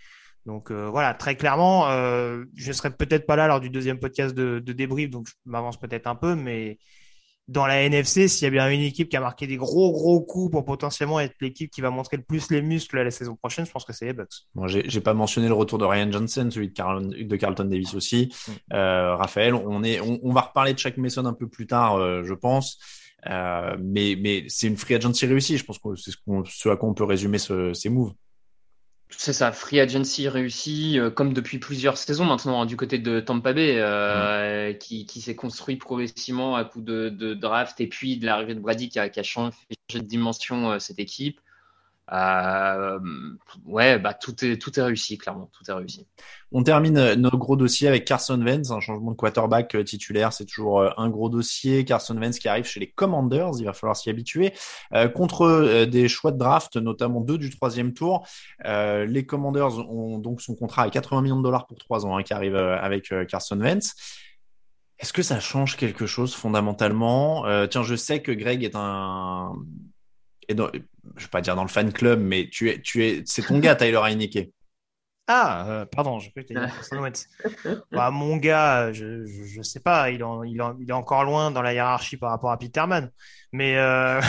C: Donc euh, voilà, très clairement, euh, je serai peut-être pas là lors du deuxième podcast de, de débrief, donc je m'avance peut-être un peu, mais dans la NFC, s'il y a bien une équipe qui a marqué des gros gros coups pour potentiellement être l'équipe qui va montrer le plus les muscles à la saison prochaine, je pense que c'est les Bucks.
B: Moi, bon, j'ai pas mentionné le retour de Ryan Johnson, celui de, de Carlton Davis aussi. Mm. Euh, Raphaël, on est, on, on, va reparler de chaque Mason un peu plus tard, je pense. Euh, mais mais c'est une free agency réussie. Je pense que c'est ce, ce, à quoi on peut résumer ce, ces moves.
D: C'est ça, free agency réussi, euh, comme depuis plusieurs saisons maintenant hein, du côté de Tampa Bay, euh, mm. qui, qui s'est construit progressivement à coup de, de, draft et puis de l'arrivée de Brady qui a, qui a changé, de dimension cette équipe. Euh, ouais, bah tout est tout est réussi clairement, tout est réussi.
B: On termine nos gros dossiers avec Carson Wentz, un changement de quarterback euh, titulaire, c'est toujours euh, un gros dossier. Carson Wentz qui arrive chez les Commanders, il va falloir s'y habituer. Euh, contre des choix de draft, notamment deux du troisième tour, euh, les Commanders ont donc son contrat à 80 millions de dollars pour trois ans hein, qui arrive avec Carson Wentz. Est-ce que ça change quelque chose fondamentalement? Tiens, je sais que Greg est un et dans, je vais pas dire dans le fan club, mais tu es, tu es, c'est ton gars, Tyler Heineke.
C: Ah, euh, pardon, je peux te dire bah, Mon gars, je, je, je, sais pas, il, en, il, en, il, est encore loin dans la hiérarchie par rapport à Peterman. Mais euh...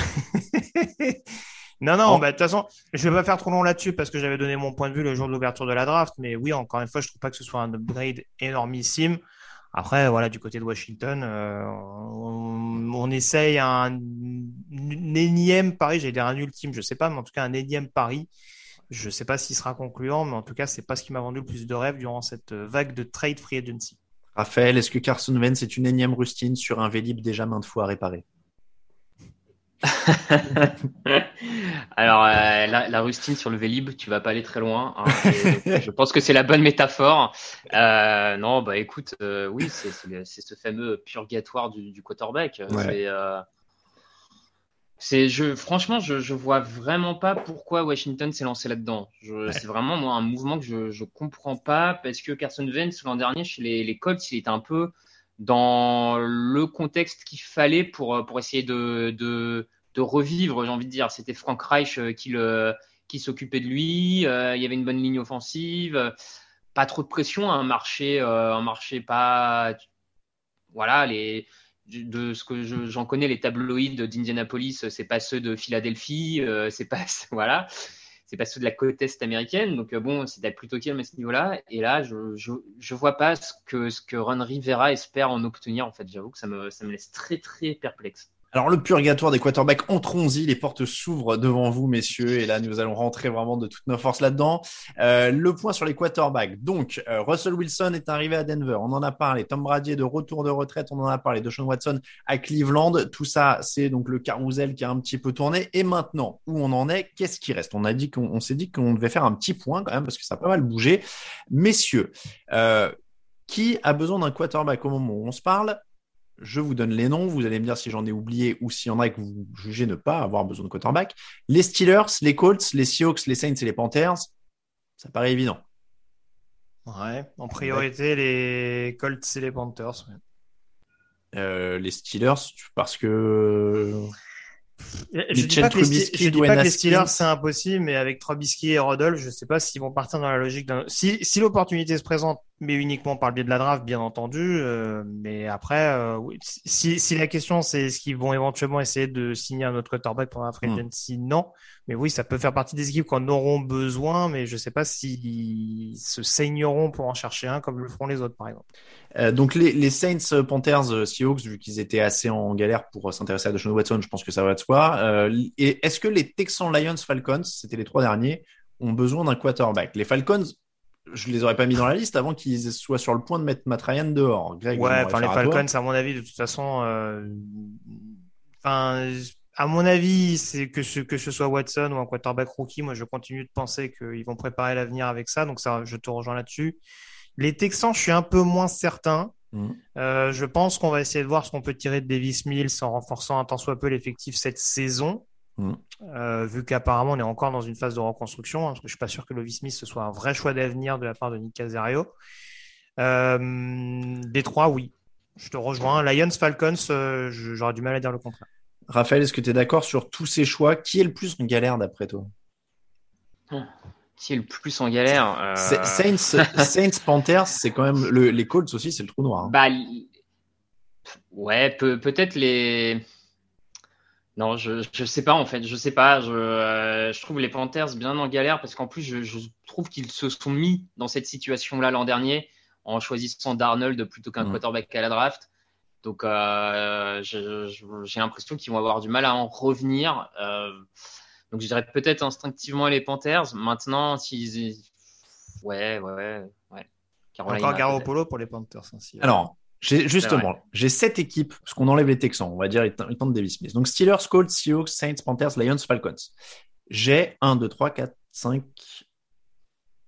C: non, non, bah, de toute façon, je vais pas faire trop long là-dessus parce que j'avais donné mon point de vue le jour de l'ouverture de la draft. Mais oui, encore une fois, je trouve pas que ce soit un upgrade énormissime. Après, voilà, du côté de Washington, euh, on, essaye un, énième pari, j'allais dire un ultime, je sais pas, mais en tout cas un énième pari. Je sais pas s'il sera concluant, mais en tout cas, c'est pas ce qui m'a vendu le plus de rêves durant cette vague de trade free agency.
B: Raphaël, est-ce que Carson Wentz est une énième rustine sur un Vélib déjà maintes fois réparé?
D: Alors, euh, la, la, rustine sur le Vélib, tu vas pas aller très loin. Hein, je pense que c'est la bonne métaphore. Euh, non, bah écoute, euh, oui, c'est ce fameux purgatoire du, du quarterback. Ouais. C'est, je, franchement, je, je vois vraiment pas pourquoi Washington s'est lancé là-dedans. Ouais. C'est vraiment moi un mouvement que je, je comprends pas parce que Carson Wentz l'an dernier chez les, les Colts, il était un peu dans le contexte qu'il fallait pour pour essayer de, de revivre, j'ai envie de dire. C'était Frank Reich euh, qui, le, qui s'occupait de lui. Euh, il y avait une bonne ligne offensive. Pas trop de pression, un marché, euh, un marché pas. Voilà, les, de ce que j'en connais, les tabloïds d'Indianapolis, c'est pas ceux de Philadelphie, c'est pas. Voilà c'est pas ceux de la côte est américaine. Donc bon, c'était plutôt calme à ce niveau-là. Et là, je, je, je vois pas ce que ce que Ron Rivera espère en obtenir. En fait, j'avoue que ça me ça me laisse très très perplexe.
B: Alors le purgatoire des quarterbacks, entrons-y, les portes s'ouvrent devant vous, messieurs, et là nous allons rentrer vraiment de toutes nos forces là-dedans. Euh, le point sur les quarterbacks. Donc euh, Russell Wilson est arrivé à Denver, on en a parlé. Tom Brady est de retour de retraite, on en a parlé. De Sean Watson à Cleveland, tout ça c'est donc le carrousel qui a un petit peu tourné. Et maintenant, où on en est, qu'est-ce qui reste? On a dit qu'on s'est dit qu'on devait faire un petit point quand même parce que ça a pas mal bougé, messieurs. Euh, qui a besoin d'un quarterback au moment où on se parle? Je vous donne les noms, vous allez me dire si j'en ai oublié ou s'il y en a que vous jugez ne pas avoir besoin de quarterback. Les Steelers, les Colts, les Seahawks, les Saints et les Panthers, ça paraît évident.
C: Ouais, en priorité les Colts et les Panthers.
B: Euh, les Steelers, parce que
C: je dis pas que les, Steelers c'est impossible, mais avec Trubisky et Rodolphe, je sais pas s'ils vont partir dans la logique d'un. Si, si l'opportunité se présente, mais uniquement par le biais de la draft, bien entendu. Euh, mais après, euh, si, si la question c'est est-ce qu'ils vont éventuellement essayer de signer un autre quarterback pour un free hmm. agency, non. Mais oui, ça peut faire partie des équipes qui en auront besoin, mais je sais pas s'ils se saigneront pour en chercher un comme le feront les autres, par exemple.
B: Euh, donc les, les, Saints, Panthers, Seahawks, vu qu'ils étaient assez en galère pour s'intéresser à Deshaun Watson, je pense que ça va de soi. Et est-ce que les Texans, Lions, Falcons, c'était les trois derniers, ont besoin d'un quarterback? Les Falcons, je les aurais pas mis dans la liste avant qu'ils soient sur le point de mettre Matt Ryan dehors.
C: Greg, ouais, enfin les Falcons, à, à, mon avis, de toute façon, enfin, à mon avis, c'est que ce que ce soit Watson ou un quarterback rookie, moi je continue de penser qu'ils vont préparer l'avenir avec ça, donc ça, je te rejoins là-dessus. Les Texans, je suis un peu moins certain.
B: Mm.
C: Euh, je pense qu'on va essayer de voir ce qu'on peut tirer de Davis Mills en renforçant un tant soit peu l'effectif cette saison.
B: Mm.
C: Euh, vu qu'apparemment on est encore dans une phase de reconstruction, hein, parce que je suis pas sûr que Lovie Smith ce soit un vrai choix d'avenir de la part de Nick Casario. Euh, Détroit, oui. Je te rejoins. Lions, Falcons, euh, j'aurais du mal à dire le contraire.
B: Raphaël, est-ce que tu es d'accord sur tous ces choix? Qui est le plus en galère d'après toi?
D: Qui est le plus en galère euh,
B: Saints, Saints, Panthers, c'est quand même le- les Colts aussi, c'est le trou noir. hein.
D: Bah, ouais, peut, peut-être les. Non, je, je sais pas en fait, je sais pas. Je, euh, je trouve les Panthers bien en galère parce qu'en plus, je, je trouve qu'ils se sont mis dans cette situation-là l'an dernier en choisissant Darnold plutôt qu'un
B: Mm.
D: quarterback à la draft. Donc, euh, j'ai l'impression qu'ils vont avoir du mal à en revenir. Euh, donc, je dirais peut-être instinctivement les Panthers. Maintenant, s'ils. Ouais, ouais, ouais. Carolina,
C: Encore. Garoppolo pour les Panthers. hein, si-
B: Alors, j'ai
D: C'est
B: justement, j'ai sept équipes, parce qu'on enlève les Texans, on va dire, ils tentent Davis Smith. Donc Steelers, Colts, Seahawks, Saints, Panthers, Lions, Falcons. J'ai 1, 2, 3, 4, 5.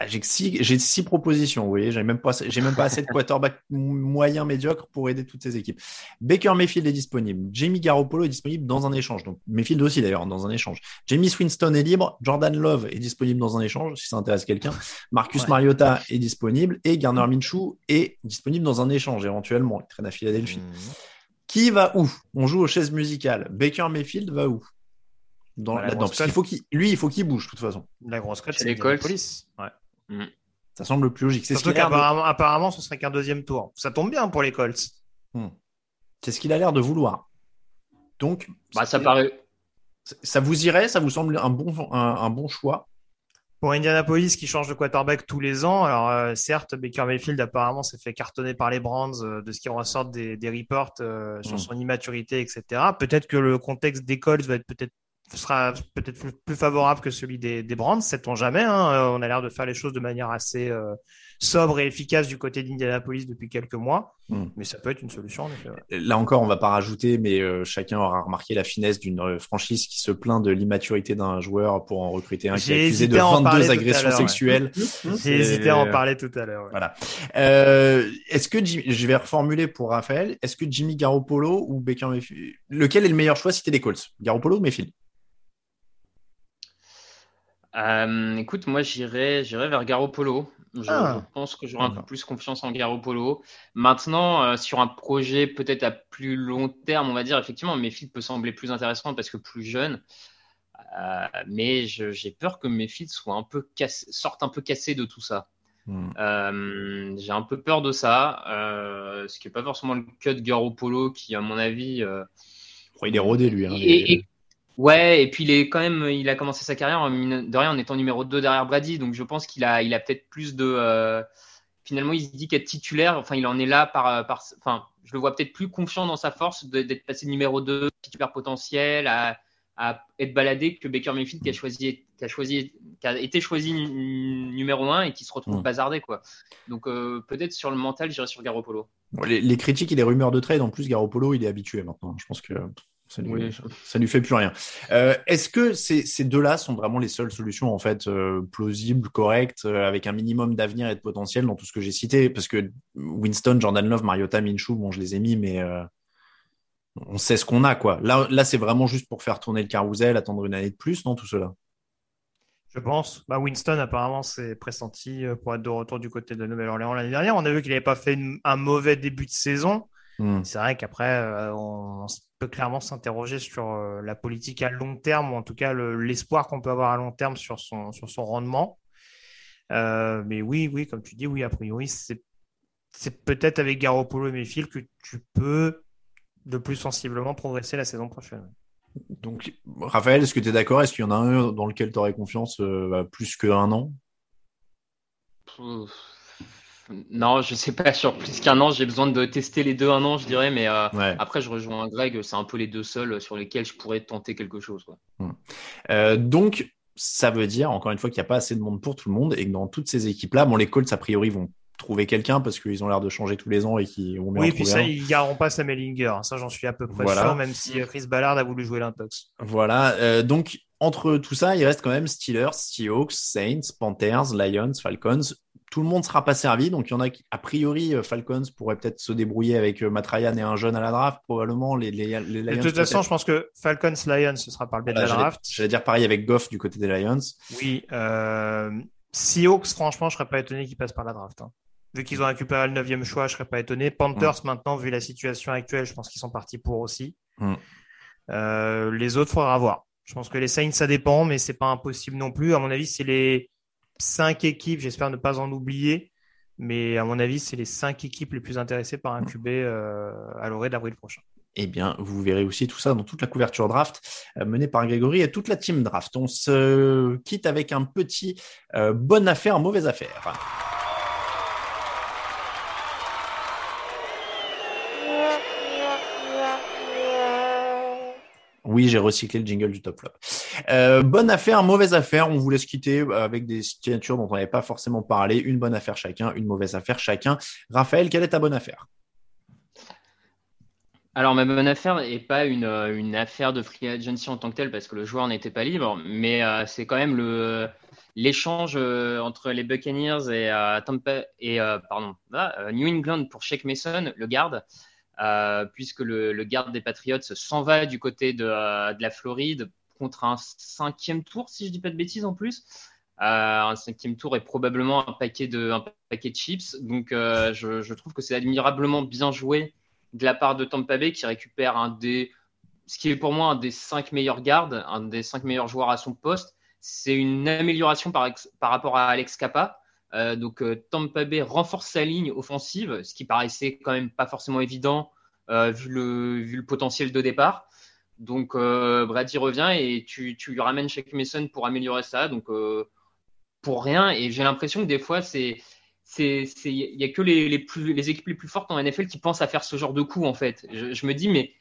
B: Ah, J'ai six, j'ai six propositions, vous voyez, j'ai même pas, j'ai même pas assez de quarterback moyen médiocre pour aider toutes ces équipes. Baker Mayfield est disponible. Jamie Garoppolo est disponible dans un échange. Donc, Mayfield aussi d'ailleurs, dans un échange. Jamie Winston est libre. Jordan Love est disponible dans un échange, si ça intéresse quelqu'un. Marcus
C: Ouais.
B: Mariota est disponible et Garner Minshew est disponible dans un échange éventuellement. Il traîne à Philadelphie.
C: Mhm.
B: Qui va où? On joue aux chaises musicales. Baker Mayfield va où? Dans,
C: Bah, la
B: Parce faut qu'il, lui, il faut qu'il bouge de toute façon.
C: La grosse cote, c'est
D: les Colts.
C: Indianapolis. Ouais.
B: Ça semble le plus logique. C'est ce
C: Surtout
B: de-
C: qu'apparemment, apparemment, ce serait qu'un deuxième tour. Ça tombe bien pour les Colts.
B: c'est ce qu'il a l'air de vouloir. Donc,
D: Bah, ça paraît.
B: ça vous irait Ça vous semble un bon, un, un bon choix
C: Pour Indianapolis qui change de quarterback tous les ans, alors euh, certes, Baker Mayfield apparemment s'est fait cartonner par les Browns euh, de ce qui ressort des, des reports euh, sur
B: Mm.
C: son immaturité, etc. Peut-être que le contexte des Colts va être peut-être sera peut-être plus- plus favorable que celui des, des Browns, sait-on jamais. Hein. Euh, On a l'air de faire les choses de manière assez euh, sobre et efficace du côté d'Indianapolis depuis quelques mois,
B: Mm.
C: mais ça peut être une solution en effet. ouais.
B: Là encore, on va pas rajouter, mais euh, chacun aura remarqué la finesse d'une euh, franchise qui se plaint de l'immaturité d'un joueur pour en recruter un qui est
C: J'ai
B: accusé de
C: hésité à en parler
B: 22
C: tout à
B: agressions
C: l'heure, ouais.
B: sexuelles.
C: J'ai hésité à en parler tout à l'heure. ouais.
B: Voilà. Euh, est-ce que Jim- je vais reformuler pour Raphaël, est-ce que Jimmy Garoppolo ou Baker Mayfield, lequel est le meilleur choix si t'es des Colts? Garoppolo ou Mayfield?
D: Euh, écoute, moi j'irais vers Garoppolo. Je,
C: Ah.
D: je pense que j'aurai un peu plus confiance en Garoppolo. Maintenant, euh, sur un projet peut-être à plus long terme, on va dire effectivement, Mayfield peut sembler plus intéressant parce que plus jeune. Euh, mais j'ai peur que Mayfield soit un peu cassé, sorte un peu cassé de tout ça.
B: Hmm.
D: J'ai un peu peur de ça, ce qui n'est pas forcément le cas de Garoppolo, qui à mon avis
B: Il est rodé lui. hein,
D: et-
B: les-
D: et- ouais, et puis il est quand même, il a commencé sa carrière en de rien en étant numéro 2 derrière Brady, donc je pense qu'il a, il a peut-être plus de. euh, finalement, il se dit qu'être titulaire, enfin, il en est là par, par, enfin, je le vois peut-être plus confiant dans sa force d'être passé numéro 2, titulaire potentiel, à, à être baladé que Baker Mayfield qui a choisi, qui a choisi, qui a été choisi numéro 1 et qui se retrouve
B: Mm.
D: bazardé, quoi. Donc euh, peut-être sur le mental, j'irai sur Garoppolo.
B: Les, les critiques et les rumeurs de trade, en plus, Garoppolo, il est habitué maintenant. Je pense que ça lui,
D: Oui.
B: ça, ça lui fait plus rien. Euh, Est-ce que ces, ces deux-là sont vraiment les seules solutions, en fait, euh, plausibles, correctes, euh, avec un minimum d'avenir et de potentiel dans tout ce que j'ai cité? Parce que Winston, Jordan Love, Mariota, Minshew, bon, je les ai mis, mais euh, on sait ce qu'on a, quoi. Là, là c'est vraiment juste pour faire tourner le carrousel, attendre une année de plus, non, tout cela?
C: Je pense. Bah, Winston, apparemment, c'est pressenti pour être de retour du côté de la Nouvelle-Orléans l'année dernière. On a vu qu'il n'avait pas fait une- un mauvais début de saison.
B: Hmm.
C: C'est vrai qu'après, euh, on, on peut clairement s'interroger sur euh, la politique à long terme, ou en tout cas le- l'espoir qu'on peut avoir à long terme sur son, sur son rendement. Euh, mais oui, oui, comme tu dis, oui, a priori, c'est c'est peut-être avec Garoppolo et Mayfield que tu peux de plus sensiblement progresser la saison prochaine.
B: Donc, Raphaël, est-ce que tu es d'accord? Est-ce qu'il y en a un dans lequel tu aurais confiance euh, bah, plus qu'un an?
D: Non, je sais pas, sur plus qu'un an, j'ai besoin de tester les deux un an, je dirais, mais euh,
B: Ouais.
D: après, je rejoins Greg, c'est un peu les deux seuls sur lesquels je pourrais tenter quelque chose. Quoi.
B: Euh, donc, ça veut dire, encore une fois, qu'il n'y a pas assez de monde pour tout le monde et que dans toutes ces équipes-là, bon, les Colts, a priori, vont trouver quelqu'un parce qu'ils ont l'air de changer tous les ans et qu'ils vont
C: Oui, puis ça,
B: un.
C: ils garderont pas Sam Ellinger. Ça, j'en suis à peu près
B: Voilà.
C: sûr, même si Chris Ballard a voulu jouer l'intox.
B: Voilà. Euh, donc, entre tout ça, il reste quand même Steelers, Seahawks, Saints, Panthers, Lions, Falcons. Tout le monde sera pas servi. Donc, il y en a qui, a priori, euh, Falcons pourrait peut-être se débrouiller avec euh, Matt Ryan et un jeune à la draft. Probablement, les, les, les Lions.
C: de toute façon, je pense que Falcons Lions, ce sera par le biais de la draft.
B: J'allais dire pareil avec Goff du côté des Lions.
C: Oui. Euh, Seahawks, franchement, je serais pas étonné qu'ils passent par la draft. Hein. Vu qu'ils ont récupéré le neuvième choix, je serais pas étonné. Panthers, mm. maintenant, vu la situation actuelle, je pense qu'ils sont partis pour aussi. Mm. Euh, les autres, faudra voir. Je pense que les Saints, ça dépend, mais c'est pas impossible non plus. À mon avis, c'est les cinq équipes, j'espère ne pas en oublier, mais à mon avis, c'est les cinq équipes les plus intéressées par un QB euh, à l'orée d'avril prochain.
B: Eh bien, vous verrez aussi tout ça dans toute la couverture draft euh, menée par Grégory et toute la team draft. On se quitte avec un petit euh, bonne affaire, mauvaise affaire. Oui, j'ai recyclé le jingle du top flop. Euh, bonne affaire, mauvaise affaire. On vous laisse quitter euh, avec des signatures dont on n'avait pas forcément parlé. Une bonne affaire chacun, une mauvaise affaire chacun. Raphaël, quelle est ta bonne affaire?
D: Alors, ma bonne affaire n'est pas une, euh, une, affaire de free agency en tant que telle parce que le joueur n'était pas libre, mais c'est quand même le, l'échange entre les Buccaneers et, ah, New England pour Shake Mason, le garde. Puisque le, garde des Patriots s'en va du côté de, la Floride contre un cinquième tour, si je dis pas de bêtises en plus. Euh, un cinquième tour est probablement un paquet de, un paquet de chips. Donc, je, trouve que c'est admirablement bien joué de la part de Tampa Bay qui récupère un des, ce qui est pour moi un des cinq meilleurs gardes, un des cinq meilleurs joueurs à son poste. C'est une amélioration par, par rapport à Alex Kappa. Euh, donc euh, Tampa Bay renforce sa ligne offensive, ce qui paraissait quand même pas forcément évident euh, vu, le, vu le potentiel de départ. Donc Brady revient et tu, tu lui ramènes Shaq Mason pour améliorer ça. Donc pour rien. Et j'ai l'impression que des fois c'est il y a que les, les, plus, les équipes les plus fortes en NFL qui pensent à faire ce genre de coup en fait. Je, je me dis mais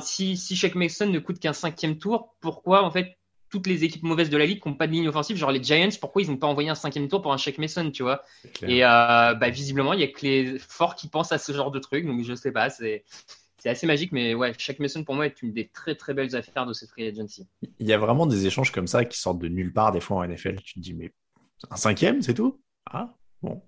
D: si si Shaq Mason ne coûte qu'un cinquième tour, pourquoi en fait toutes les équipes mauvaises de la ligue qui n'ont pas de ligne offensive, genre les Giants, pourquoi ils n'ont pas envoyé un cinquième tour pour un Shake Mason, tu vois? Et euh, bah, visiblement, il y a que les forts qui pensent à ce genre de truc, donc je sais pas, c'est c'est assez magique, mais ouais, Shake Mason pour moi est une des très très belles affaires de cette free agency.
B: Il y a vraiment des échanges comme ça qui sortent de nulle part des fois en NFL. Tu te dis mais un cinquième, c'est tout? Ah bon.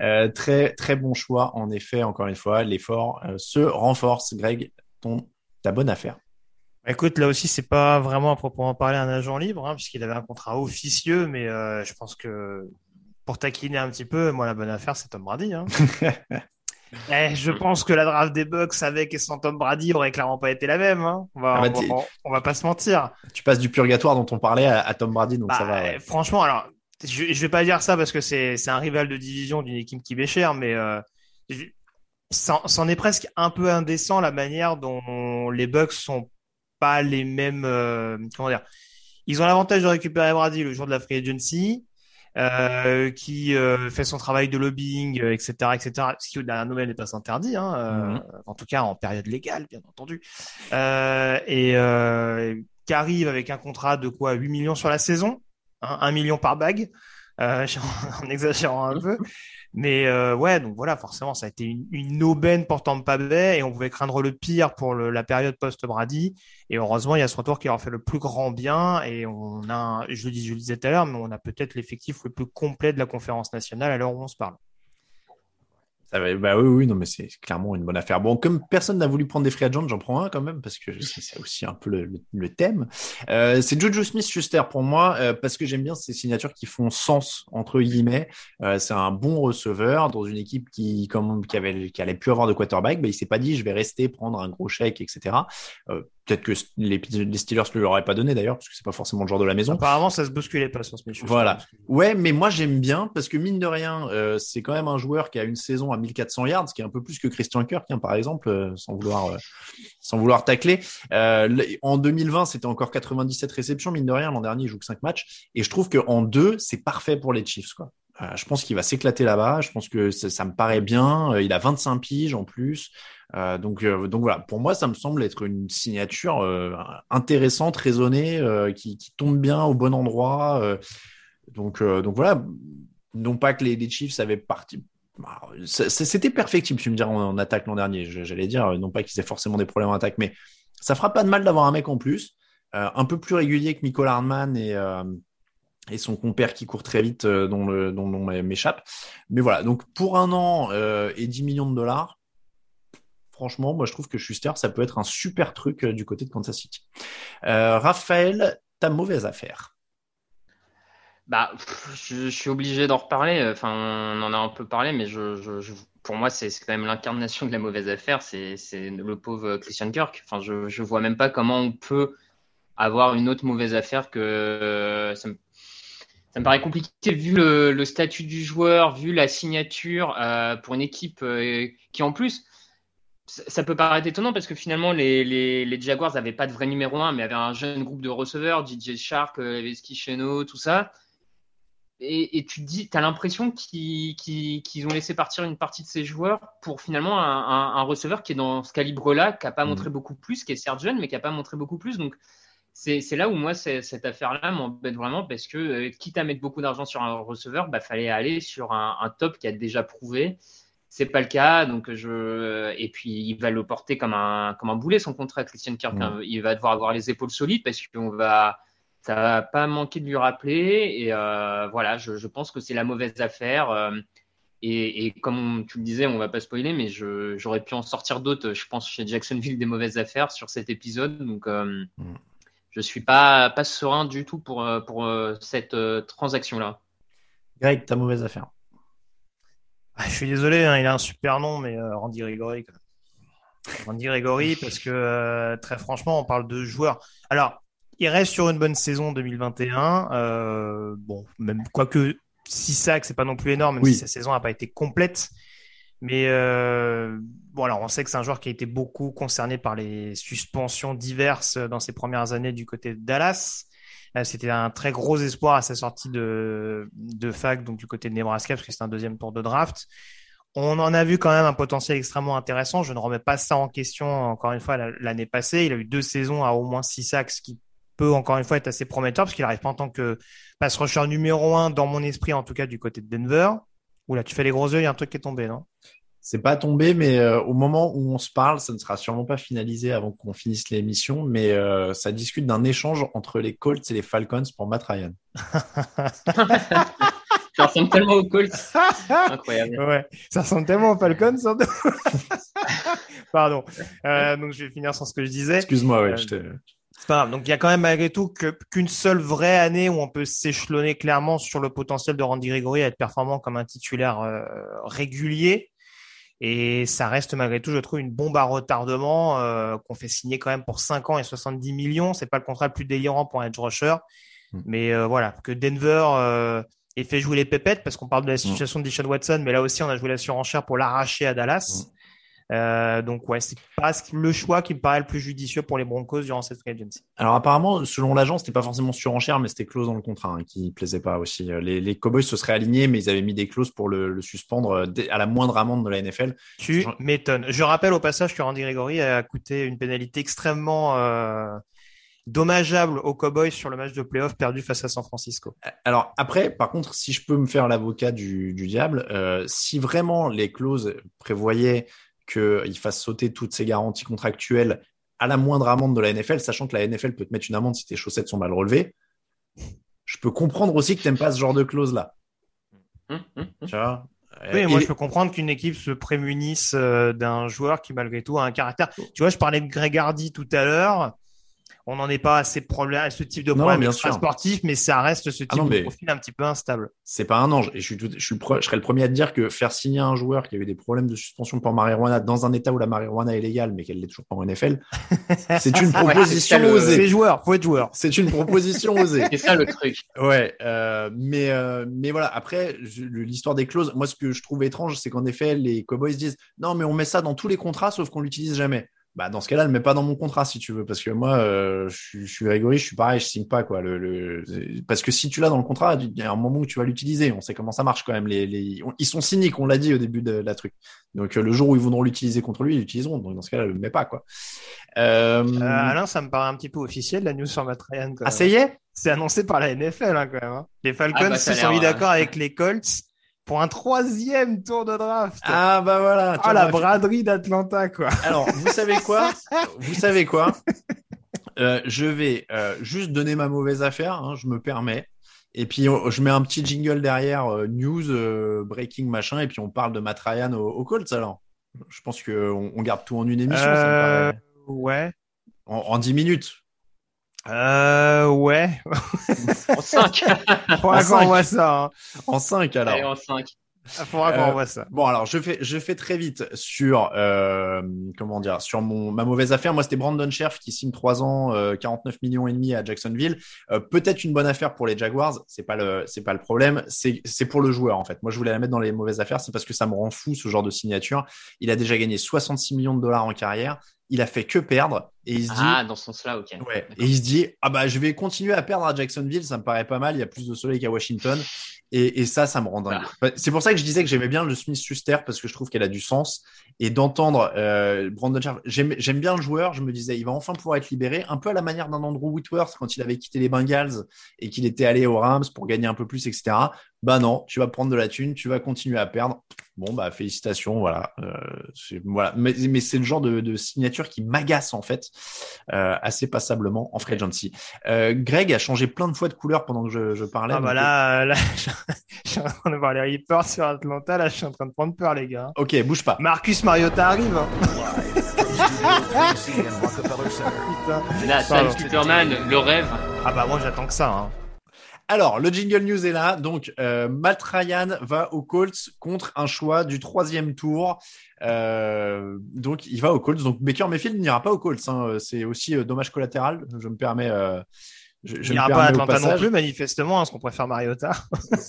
B: Euh, très très bon choix en effet. Encore une fois, l'effort euh, se renforce. Greg, ton ta bonne affaire.
C: Écoute, là aussi, c'est pas vraiment à proprement parler un agent libre, hein, puisqu'il avait un contrat officieux, mais euh, je pense que pour taquiner un petit peu, moi, la bonne affaire, c'est Tom Brady. Hein. eh, je pense que la draft des Bucks avec et sans Tom Brady aurait clairement pas été la même. Hein. On, va, ah bah, on, va, pas se mentir.
B: Tu passes du purgatoire dont on parlait à, Tom Brady, donc ça bah, va.
C: Franchement, alors, je, je vais pas dire ça parce que c'est un rival de division d'une équipe qui m'est chère, mais euh, c'en est presque un peu indécent la manière dont les Bucks sont pas les mêmes. Euh, comment dire Ils ont l'avantage de récupérer Brady le jour de la free agency. Euh, qui euh, fait son travail de lobbying, etc., etc. Ce qui, la nouvelle, n'est pas interdit, hein, mm-hmm. en tout cas en période légale, bien entendu. et qui arrive avec un contrat de quoi 8 millions sur la saison, hein, 1 million par bague, en exagérant un peu. Mais euh, ouais, donc voilà, forcément, ça a été une, aubaine pour Tampa et on pouvait craindre le pire pour le, la période post-Brady. Et heureusement, il y a ce retour qui leur fait le plus grand bien et on a, je le, je le disais tout à l'heure, mais on a peut-être l'effectif le plus complet de la conférence nationale à l'heure où on se parle.
B: Bah oui, oui, non, mais c'est clairement une bonne affaire. Bon, comme personne n'a voulu prendre des free agents, j'en prends un quand même, parce que c'est aussi un peu le, thème. Euh, c'est Jojo Smith-Schuster pour moi, euh, parce que j'aime bien ces signatures qui font sens, entre guillemets. Euh, c'est un bon receveur dans une équipe qui, comme, qui, avait, qui allait plus avoir de quarterback. Bah, il s'est pas dit, je vais rester, prendre un gros chèque, etc. Peut-être que les, les Steelers ne l'auraient pas donné d'ailleurs, parce que c'est pas forcément le genre de la maison.
C: Apparemment, ça se bousculait pas sur ce match.
B: Voilà. Ouais, mais moi j'aime bien parce que mine de rien, euh, c'est quand même un joueur qui a une saison à 1400 yards, ce qui est un peu plus que Christian Kirk, hein, par exemple, euh, sans vouloir euh, sans vouloir tacler. en 2020, c'était encore 97 réceptions, mine de rien. L'an dernier, il joue que 5 matchs, et je trouve que en deux, c'est parfait pour les Chiefs, quoi. je pense qu'il va s'éclater là-bas. Je pense que ça, ça, me paraît bien. il a 25 piges en plus. Euh, donc, euh, donc voilà, pour moi, ça me semble être une signature euh, intéressante, raisonnée, qui, tombe bien au bon endroit. donc, donc voilà, non pas que les, les Chiefs avaient parti. Bah, c'était perfectible, tu me diras, en, attaque l'an dernier. J'allais dire, non pas qu'ils aient forcément des problèmes en attaque, mais ça fera pas de mal d'avoir un mec en plus, un peu plus régulier que Michael Hardman et, et son compère qui court très vite, dont le dont, m'échappe. Mais voilà, donc pour un an et 10 millions de dollars, franchement, moi je trouve que Schuster, ça peut être un super truc euh, du côté de Kansas City. Euh, Raphaël, ta mauvaise affaire.
D: Bah, je, suis obligé d'en reparler. Enfin, on en a un peu parlé, mais pour moi, c'est quand même l'incarnation de la mauvaise affaire. C'est le pauvre Christian Kirk. Enfin, je, vois même pas comment on peut avoir une autre mauvaise affaire que ça me, ça me paraît compliqué vu le, statut du joueur, vu la signature euh, pour une équipe euh, qui en plus ça peut paraître étonnant parce que finalement les, les, les Jaguars n'avaient pas de vrai numéro 1 mais avaient un jeune groupe de receveurs, DJ Shark, euh, Leveski Cheno, tout ça. Et, et tu te dis, tu as l'impression qu'ils ont laissé partir une partie de ces joueurs pour finalement un, un, un receveur qui est dans ce calibre-là, qui n'a pas
B: Mhm.
D: montré beaucoup plus, qui est certes jeune, mais qui n'a pas montré beaucoup plus. Donc c'est là où moi, cette affaire-là m'embête vraiment parce que, euh, quitte à mettre beaucoup d'argent sur un receveur, bah, fallait aller sur un, un top qui a déjà prouvé. C'est pas le cas, donc je et puis il va le porter comme un comme un boulet son contrat Christian Kirk. Il va devoir avoir les épaules solides parce qu'on va ça va pas manquer de lui rappeler et euh, voilà, je, je pense que c'est la mauvaise affaire. euh, et, et comme tu le disais, on va pas spoiler, mais je- j'aurais pu en sortir d'autres. Je pense chez Jacksonville des mauvaises affaires sur cet épisode, donc euh,
B: Mm.
D: je suis pas pas serein du tout pour euh, pour euh, cette euh, transaction là.
B: Greg, ta mauvaise affaire.
C: Ah, je suis désolé, hein, il a un super nom, mais euh, Randy Gregory. quoi. Randy Gregory, parce que euh, très franchement, on parle de joueurs. Alors, il reste sur une bonne saison 2021. Euh, bon, même quoique 6 sacs, c'est pas non plus énorme, même
B: Oui.
C: si sa saison n'a pas été complète. Mais euh, bon, alors on sait que c'est un joueur qui a été beaucoup concerné par les suspensions diverses dans ses premières années du côté de Dallas. Euh, C'était un très gros espoir à sa sortie de, de fac, donc du côté de Nebraska, parce que c'était un deuxième tour de draft. On en a vu quand même un potentiel extrêmement intéressant. Je ne remets pas ça en question, encore une fois, la- l'année passée. Il a eu deux saisons à au moins six sacs, ce qui peut, encore une fois, être assez prometteur, parce qu'il arrive pas en tant que pass rusher numéro un, dans mon esprit, en tout cas, du côté de Denver. Oula, tu fais les gros yeux, il y a un truc qui est tombé, non?
B: C'est pas tombé, mais euh, au moment où on se parle, ça ne sera sûrement pas finalisé avant qu'on finisse l'émission, mais euh, ça discute d'un échange entre les Colts et les Falcons pour Matt Ryan.
D: Ça ressemble tellement aux Colts. Incroyable.
C: Ouais, ça ressemble tellement aux Falcons. ça. Pardon. Euh, donc, je vais finir sans ce que je disais.
B: Excuse-moi, ouais,
C: Euh,
B: je t'ai-
C: C'est pas grave. Donc, il y a quand même malgré tout que- qu'une seule vraie année où on peut s'échelonner clairement sur le potentiel de Randy Gregory à être performant comme un titulaire euh, régulier. Et ça reste malgré tout, je trouve, une bombe à retardement euh, qu'on fait signer quand même pour 5 ans et 70 millions. C'est pas le contrat le plus délirant pour un edge rusher.
B: Mm.
C: Mais euh, voilà, que Denver euh, ait fait jouer les pépettes, parce qu'on parle de la situation de Deshaun Watson, mais là aussi, on a joué la surenchère pour l'arracher à Dallas. Euh, donc ouais, c'est pas le choix qui me paraît le plus judicieux pour les Broncos durant cette free agency.
B: Alors apparemment, selon l'agent, c'était pas forcément surenchère, mais c'était clause dans le contrat hein, qui plaisait pas aussi. Euh, Les, les Cowboys se seraient alignés, mais ils avaient mis des clauses pour le, le suspendre euh, à la moindre amende de la NFL.
C: Tu m'étonnes. Je rappelle au passage que Randy Gregory a coûté une pénalité extrêmement euh, dommageable aux Cowboys sur le match de playoff perdu face à San Francisco.
B: Alors après, par contre, si je peux me faire l'avocat du, du diable, euh, si vraiment les clauses prévoyaient qu'il fasse sauter toutes ces garanties contractuelles à la moindre amende de la NFL, sachant que la NFL peut te mettre une amende si tes chaussettes sont mal relevées, je peux comprendre aussi que t'aimes pas ce genre de clause-là.
D: Hum, hum, hum.
B: Tu vois?
C: Oui, moi
B: et-
C: je peux comprendre qu'une équipe se prémunisse euh, d'un joueur qui malgré tout a un caractère. Tu vois, je parlais de Greg Hardy tout à l'heure. On n'en est pas à ces problèmes, à ce type de
B: Non,
C: problème
B: bien sûr.
C: sportif, mais ça reste ce type
B: Ah non,
C: de profil un petit peu instable.
B: c'est pas un ange. Et je suis, tout- je suis le pre- je serais le premier à te dire que faire signer un joueur qui a eu des problèmes de suspension pour marijuana dans un état où la marijuana est légale, mais qu'elle l'est toujours pas en NFL, c'est une
D: Ouais,
B: proposition osée.
C: C'est joueur, faut être joueur.
B: C'est une proposition osée.
D: C'est ça le truc.
B: Ouais, euh, mais euh, mais voilà. Après, l'histoire des clauses, moi, ce que je trouve étrange, c'est qu'en effet, les Cowboys disent non, mais on met ça dans tous les contrats, sauf qu'on l'utilise jamais. Bah, dans ce cas-là, ne le mets pas dans mon contrat si tu veux, parce que moi, euh, je, suis- je suis Grégory, je suis pareil, je signe pas quoi. Le, le- parce que si tu l'as dans le contrat, il y a un moment où tu vas l'utiliser. On sait comment ça marche quand même. Les, les... Ils sont cyniques, on l'a dit au début de la truc. Donc euh, le jour où ils voudront l'utiliser contre lui, ils l'utiliseront. Donc dans ce cas-là, le mets pas quoi. Euh...
C: Euh, Alain, ça me paraît un petit peu officiel la news sur Matt Ryan.
B: ah, ça y est?
C: C'est annoncé par la NFL hein, quand même. hein. Les Falcons
D: Ah, bah,
C: se sont mis d'accord avec les Colts pour un troisième tour de draft.
B: Ah bah voilà.
C: Ah, la braderie d'Atlanta quoi.
B: Alors, vous savez quoi Vous savez quoi euh, je vais euh, juste donner ma mauvaise affaire, hein, je me permets. Et puis je mets un petit jingle derrière, euh, news, breaking, machin, et puis on parle de Matt Ryan au, au Colts alors. Je pense qu'on on garde tout en une émission, ça me paraît.
C: ouais.
B: En, en 10 minutes.
C: Euh, ouais.
D: En 5.
C: Faudra qu'on voit ça. hein.
B: En 5 alors.
D: Allez, en 5.
C: Faudra qu'on
B: Euh,
C: voit ça.
B: Bon, alors je fais, je fais très vite sur euh, comment dire, sur mon ma mauvaise affaire. Moi, c'était Brandon Scherf qui signe 3 ans, euh, 49 millions et demi à Jacksonville. Euh, Peut-être une bonne affaire pour les Jaguars. C'est pas le, c'est pas le problème. C'est, c'est pour le joueur en fait. Moi, je voulais la mettre dans les mauvaises affaires. C'est parce que ça me rend fou ce genre de signature. Il a déjà gagné 66 millions de dollars en carrière. Il a fait que perdre et il se dit.
D: Ah, dans ce sens-là, ok.
B: Ouais. Et il se dit, ah bah, je vais continuer à perdre à Jacksonville, ça me paraît pas mal, il y a plus de soleil qu'à Washington. Et, et ça, ça me rend dingue. Bah, C'est pour ça que je disais que j'aimais bien le Smith-Schuster parce que je trouve qu'elle a du sens. Et d'entendre euh, Brandon Scherf, j'aime j'aime bien le joueur, je me disais, il va enfin pouvoir être libéré, un peu à la manière d'un Andrew Whitworth quand il avait quitté les Bengals et qu'il était allé aux Rams pour gagner un peu plus, etc. Bah non, tu vas prendre de la thune, tu vas continuer à perdre. Bon, bah félicitations, voilà. Euh, voilà. Mais, mais c'est le genre de, de signature qui m'agace en fait euh, assez passablement en free agency. Euh, Greg a changé plein de fois de couleur pendant que je, je parlais.
C: Ah bah
B: donc-
C: là, là, je suis en train de voir les reports sur Atlanta. Là, je suis en train de prendre peur, les gars.
B: Ok, bouge pas.
C: Marcus Mariota arrive. hein. Putain.
D: Là, Sam
C: Pardon.
D: Superman, le rêve.
C: Ah bah moi, j'attends que ça. hein.
B: Alors, le jingle news est là. Donc, euh, Matt Ryan va aux Colts contre un choix du troisième tour. Euh, donc, il va aux Colts. Donc, Baker Mayfield n'ira pas aux Colts. hein. C'est aussi euh, dommage collatéral. Je me permets. Je, je
C: Il
B: me
C: n'ira pas Atlanta non plus, manifestement, parce qu'on préfère Mariota.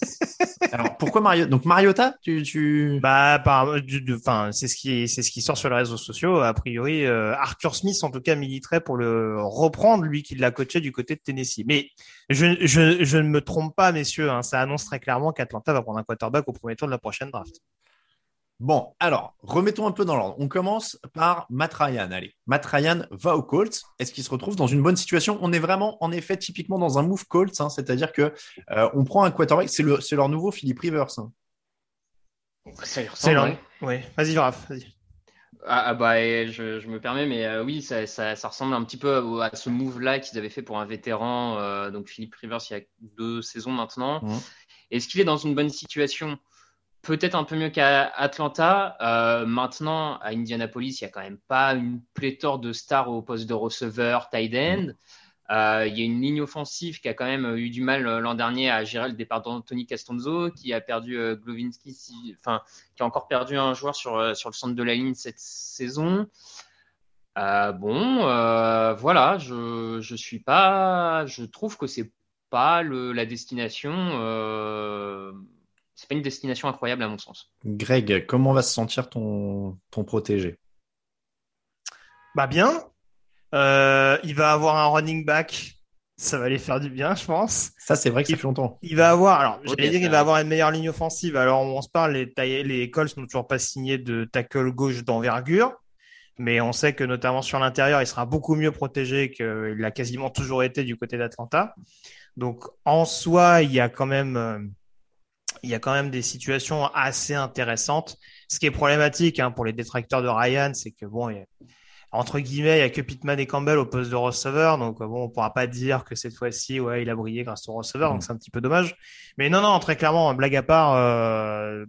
B: Alors, pourquoi Mariota Donc, Mariota, tu, tu...
C: Bah, par, du, c'est ce qui, c'est ce qui sort sur les réseaux sociaux. A priori, euh, Arthur Smith, en tout cas, militerait pour le reprendre, lui qui l'a coaché du côté de Tennessee. Mais je, je, je ne me trompe pas, messieurs. Hein, ça annonce très clairement qu'Atlanta va prendre un quarterback au premier tour de la prochaine draft.
B: Bon, alors, remettons un peu dans l'ordre. On commence par Matt Ryan. Allez, Matt Ryan va aux Colts. Est-ce qu'il se retrouve dans une bonne situation? On est vraiment, en effet, typiquement dans un move Colts, hein, c'est-à-dire que euh, on prend un quarterback. C'est le, c'est leur nouveau Philippe Rivers. hein.
D: Ça y
C: C'est
D: ouais.
C: Oui. Vas-y, Raph. Vas-y.
D: Ah, ah bah, je, je me permets, mais euh, oui, ça, ça, ça ressemble un petit peu au- à ce move-là qu'ils avaient fait pour un vétéran, euh, donc Philippe Rivers, il y a deux saisons maintenant.
B: Mhm.
D: Est-ce qu'il est dans une bonne situation? Peut-être un peu mieux qu'à Atlanta. Euh, maintenant, à Indianapolis, il n'y a quand même pas une pléthore de stars au poste de receveur, tight end. Euh, il y a une ligne offensive qui a quand même eu du mal euh, l'an dernier à gérer le départ d'Anthony Castonzo, qui a perdu euh, Glovinski, si- enfin, qui a encore perdu un joueur sur, sur le centre de la ligne cette saison. Bon, voilà, je, je suis pas, je trouve que c'est pas le, la destination, c'est pas une destination incroyable à mon sens.
B: Greg, comment va se sentir ton, ton protégé?
C: Bah bien. Euh, il va avoir un running back. Ça va les faire du bien, je pense.
B: Ça, c'est vrai que ça fait longtemps.
C: Il va avoir, alors, j'allais dire, il va avoir une meilleure ligne offensive. Alors, on se parle, les, taille- les Colts n'ont toujours pas signé de tackle gauche d'envergure. Mais on sait que notamment sur l'intérieur, il sera beaucoup mieux protégé qu'il l'a quasiment toujours été du côté d'Atlanta. Donc, en soi, il y a quand même, euh, il y a quand même des situations assez intéressantes. Ce qui est problématique hein, pour les détracteurs de Ryan, c'est que bon, a- entre guillemets, il y a que Pittman et Campbell au poste de receveur, donc bon, on pourra pas dire que cette fois-ci, ouais, il a brillé grâce au receveur, donc c'est un petit peu dommage. Mais non, non, très clairement, blague à part, euh,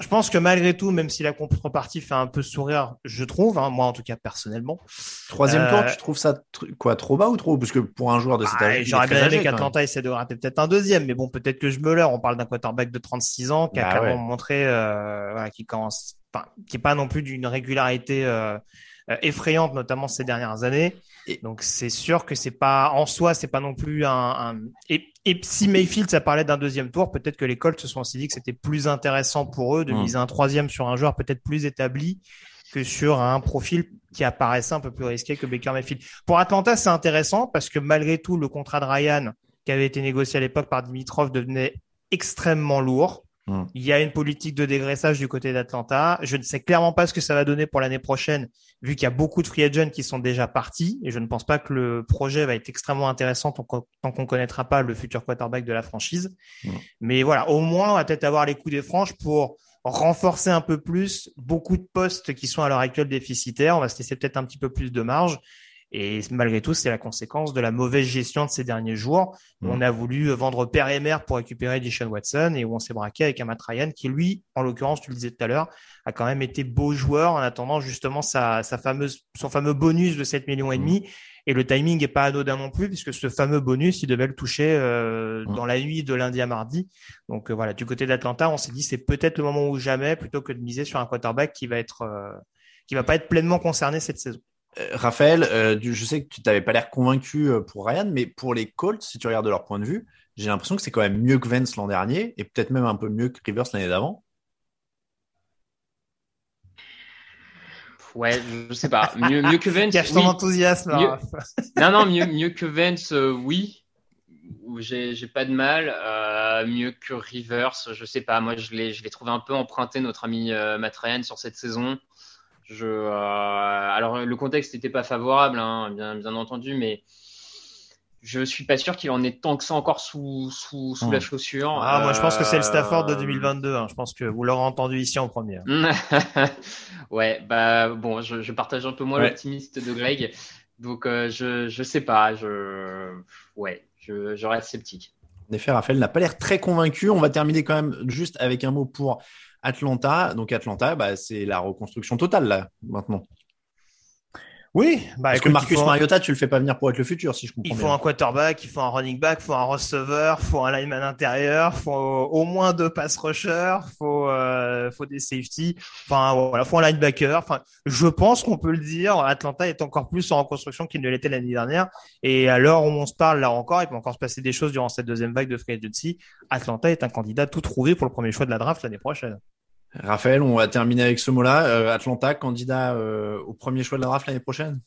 C: je, pense que malgré tout, même si la contrepartie fait un peu sourire, je trouve, hein, moi en tout cas personnellement,
B: Troisième
C: Euh,
B: tour, tu trouves ça tr- quoi trop bas ou trop? Parce que pour un joueur de cet
C: ah,
B: âge, est
C: j'aurais bien aimé qu'Atlanta essaie de gratter peut-être un deuxième, mais bon, peut-être que je me leurre. On parle d'un quarterback de 36 ans qui a
B: Bah
C: clairement
B: ouais.
C: montré, euh, voilà, qui commence, enfin, qui est pas non plus d'une régularité euh, euh, effrayante, notamment ces dernières années.
B: Et-
C: Donc c'est sûr que c'est pas en soi, c'est pas non plus un. un- Et, et si Mayfield, ça parlait d'un deuxième tour, peut-être que les Colts se sont aussi dit que c'était plus intéressant pour eux de
B: Mm.
C: miser un troisième sur un joueur peut-être plus établi que sur un profil qui apparaissait un peu plus risqué que Baker Mayfield. Pour Atlanta, c'est intéressant parce que malgré tout, le contrat de Ryan qui avait été négocié à l'époque par Dimitrov devenait extrêmement lourd.
B: Mm.
C: Il y a une politique de dégraissage du côté d'Atlanta. Je ne sais clairement pas ce que ça va donner pour l'année prochaine, vu qu'il y a beaucoup de free agents qui sont déjà partis. Et je ne pense pas que le projet va être extrêmement intéressant tant qu'on qu'on connaîtra pas le futur quarterback de la franchise.
B: Mm.
C: Mais voilà, au moins, on va peut-être avoir les coups des franges pour renforcer un peu plus beaucoup de postes qui sont à l'heure actuelle déficitaires. On va se laisser peut-être un petit peu plus de marge. Et malgré tout, c'est la conséquence de la mauvaise gestion de ces derniers jours.
B: Mm.
C: On a voulu vendre père et mère pour récupérer Deshaun Watson et où on s'est braqué avec un Matt Ryan qui, lui, en l'occurrence, tu le disais tout à l'heure, a quand même été beau joueur en attendant justement sa, sa fameuse, son fameux bonus de 7 millions et demi. Et le timing est pas anodin non plus puisque ce fameux bonus, il devait le toucher euh,
B: Mm.
C: dans la nuit de lundi à mardi. Donc euh, voilà, du côté d'Atlanta, on s'est dit c'est peut-être le moment ou jamais plutôt que de miser sur un quarterback qui va être, euh, qui va pas être pleinement concerné cette saison.
B: Euh, Raphaël, euh, je sais que tu t'avais pas l'air convaincu euh, pour Ryan, mais pour les Colts, si tu regardes de leur point de vue, j'ai l'impression que c'est quand même mieux que Vance l'an dernier et peut-être même un peu mieux que Rivers l'année d'avant.
D: Ouais, je sais pas. Mieux, mieux que Vance.
C: Cache ton
D: oui.
C: enthousiasme.
D: Mieux-. Non, non, mieux, mieux que Vance, euh, oui. Ou J'ai j'ai pas de mal. Euh, mieux que Rivers, je sais pas. Moi, je l'ai je l'ai trouvé un peu emprunté, notre ami euh, Matt Ryan, sur cette saison. Je, euh, alors, le contexte n'était pas favorable, hein, bien, bien entendu, mais je suis pas sûr qu'il en ait tant que ça encore sous, sous, sous
B: Hmm.
D: la chaussure.
C: Ah, moi, je pense que c'est le Stafford de
D: Euh,
C: 2022. hein. Je pense que vous l'aurez entendu ici en première.
D: ouais, bah bon, je, je partage un peu moins
B: Ouais.
D: l'optimiste de Greg, donc euh, je je sais pas, je ouais, je, je reste sceptique.
B: En effet, Raphaël n'a pas l'air très convaincu. On va terminer quand même juste avec un mot pour Atlanta. Donc Atlanta, bah, c'est la reconstruction totale là maintenant.
C: Oui, bah,
B: Parce que Marcus
C: faut-
B: Mariota, tu le fais pas venir pour être le futur, si je comprends
C: Il faut
B: bien.
C: un quarterback, il faut un running back, il faut un receveur, il faut un lineman intérieur, il faut au moins deux pass rushers, il faut, euh, faut des safety, enfin voilà, faut un linebacker. Enfin, je pense qu'on peut le dire, Atlanta est encore plus en reconstruction qu'il ne l'était l'année dernière. Et à l'heure où on se parle là encore, il peut encore se passer des choses durant cette deuxième vague de free agency. Atlanta est un candidat tout trouvé pour le premier choix de la draft l'année prochaine.
B: Raphaël, on va terminer avec ce mot-là. Euh, Atlanta, candidat euh, au premier choix de la draft l'année prochaine?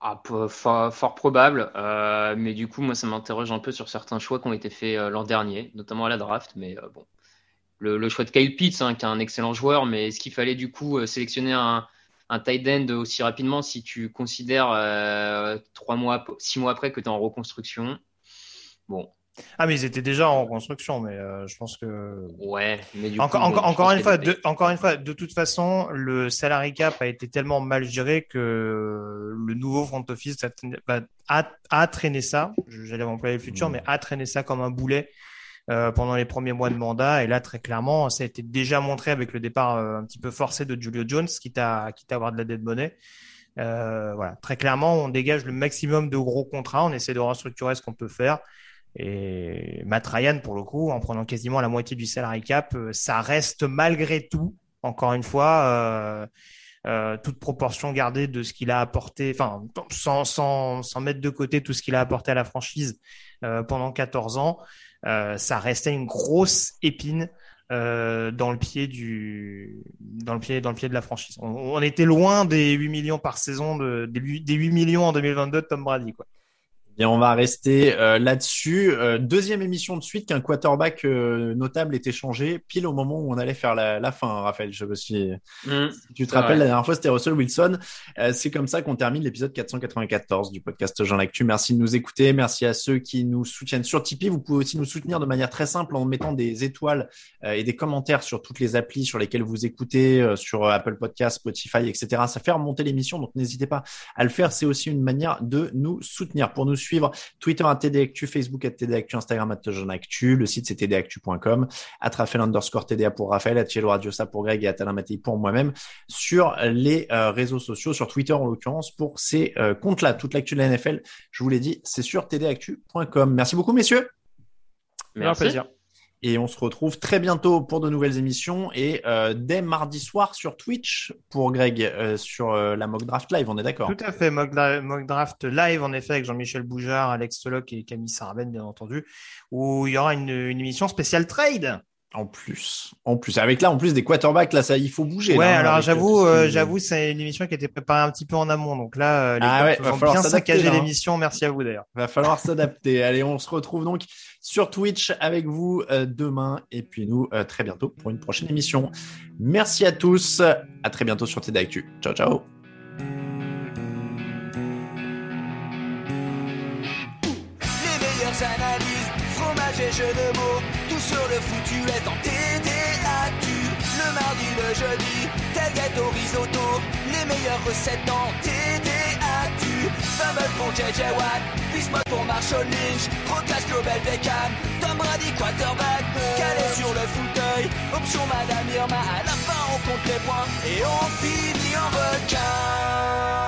D: Ah, fort, probable, euh, mais du coup, moi, ça m'interroge un peu sur certains choix qui ont été faits l'an dernier, notamment à la draft. Mais bon, le, choix de Kyle Pitts, hein, qui est un excellent joueur, mais est-ce qu'il fallait du coup sélectionner un, tight end aussi rapidement si tu considères trois mois, six mois après que tu es en reconstruction? Bon,
C: Ah, mais ils étaient déjà en reconstruction, mais euh, je pense que
D: ouais, mais du
C: Encore,
D: coup,
C: encore, encore une fois, de, encore une fois, de toute façon, le salary cap a été tellement mal géré que le nouveau front office a, traîné- bah, a, a traîné ça. J'allais employer le futur,
B: Mm.
C: mais a traîné ça comme un boulet euh, pendant les premiers mois de mandat. Et là, très clairement, ça a été déjà montré avec le départ euh, un petit peu forcé de Julio Jones, quitte à, quitte à avoir de la dette monnaie. Euh, voilà, très clairement, on dégage le maximum de gros contrats, on essaie de restructurer ce qu'on peut faire. Et Matt Ryan, pour le coup, en prenant quasiment la moitié du salary cap, euh, ça reste malgré tout, encore une fois, euh, euh, toute proportion gardée de ce qu'il a apporté, enfin, sans, sans, sans mettre de côté tout ce qu'il a apporté à la franchise euh, pendant 14 ans, euh, ça restait une grosse épine euh, dans le pied du dans le pied dans le pied de la franchise. On, était loin des 8 millions par saison de des 8, des 8 millions en 2022 de Tom Brady quoi.
B: Et on va rester euh, là-dessus. Euh, deuxième émission de suite qu'un quarterback euh, notable est échangé pile au moment où on allait faire la, la fin, hein, Raphaël. Je me suis...
D: Hmm.
B: Si tu te rappelles,
D: vrai.
B: la dernière fois, c'était Russell Wilson. C'est comme ça qu'on termine l'épisode 494 du podcast Jean Lactu. Merci de nous écouter. Merci à ceux qui nous soutiennent sur Tipeee. Vous pouvez aussi nous soutenir de manière très simple en mettant des étoiles et des commentaires sur toutes les applis sur lesquelles vous écoutez, sur Apple Podcast, Spotify, etc. Ça fait remonter l'émission, donc n'hésitez pas à le faire. C'est aussi une manière de nous soutenir. Pour nous suivre, Twitter à TDActu, Facebook à TDActu, Instagram à Jean Actu, le site c'est tdactu.com, à Raphaël underscore TDA pour Raphaël, à Cielo Radiosa pour Greg et à Talin Mattei pour moi-même sur les euh, réseaux sociaux, sur Twitter en l'occurrence, pour ces euh, comptes-là. Toute l'actu de la NFL, je vous l'ai dit, c'est sur tdactu.com. Merci beaucoup, messieurs.
D: Merci.
C: plaisir.
B: Et on se retrouve très bientôt pour de nouvelles émissions et euh, dès mardi soir sur Twitch pour Greg euh, sur euh, la mock draft live. On est d'accord?
C: Tout à fait, mock, dra- mock draft live en effet avec Jean-Michel Boujard, Alex Toloc et Camille Sarben bien entendu, où il y aura une, une émission spéciale trade.
B: En plus, en plus, avec là, en plus des quarterbacks, là, ça, il faut bouger.
C: Ouais,
B: là,
C: alors
B: avec,
C: j'avoue,
B: euh,
C: euh, j'avoue, c'est une émission qui a été préparée un petit peu en amont, donc là, euh, les
B: Ah ouais, va falloir
C: bien
B: là, hein.
C: l'émission. Merci à vous d'ailleurs.
B: Va falloir s'adapter. Allez, on se retrouve donc sur Twitch avec vous euh, demain et puis nous euh, très bientôt pour une prochaine émission. Merci à tous. À très bientôt sur TD Actu. Ciao, ciao.
G: Et jeux de mots, tout sur le foutu est en TDAQ. Le mardi, le jeudi, tailgate au risotto, les meilleures recettes en TDAQ. Fumble pour JJ Watt, Bismuth pour Marshall Lynch, Procas Global Beckham, Tom Brady quarterback, calé sur le fauteuil, option Madame Irma, à la fin on compte les points et on finit en requin.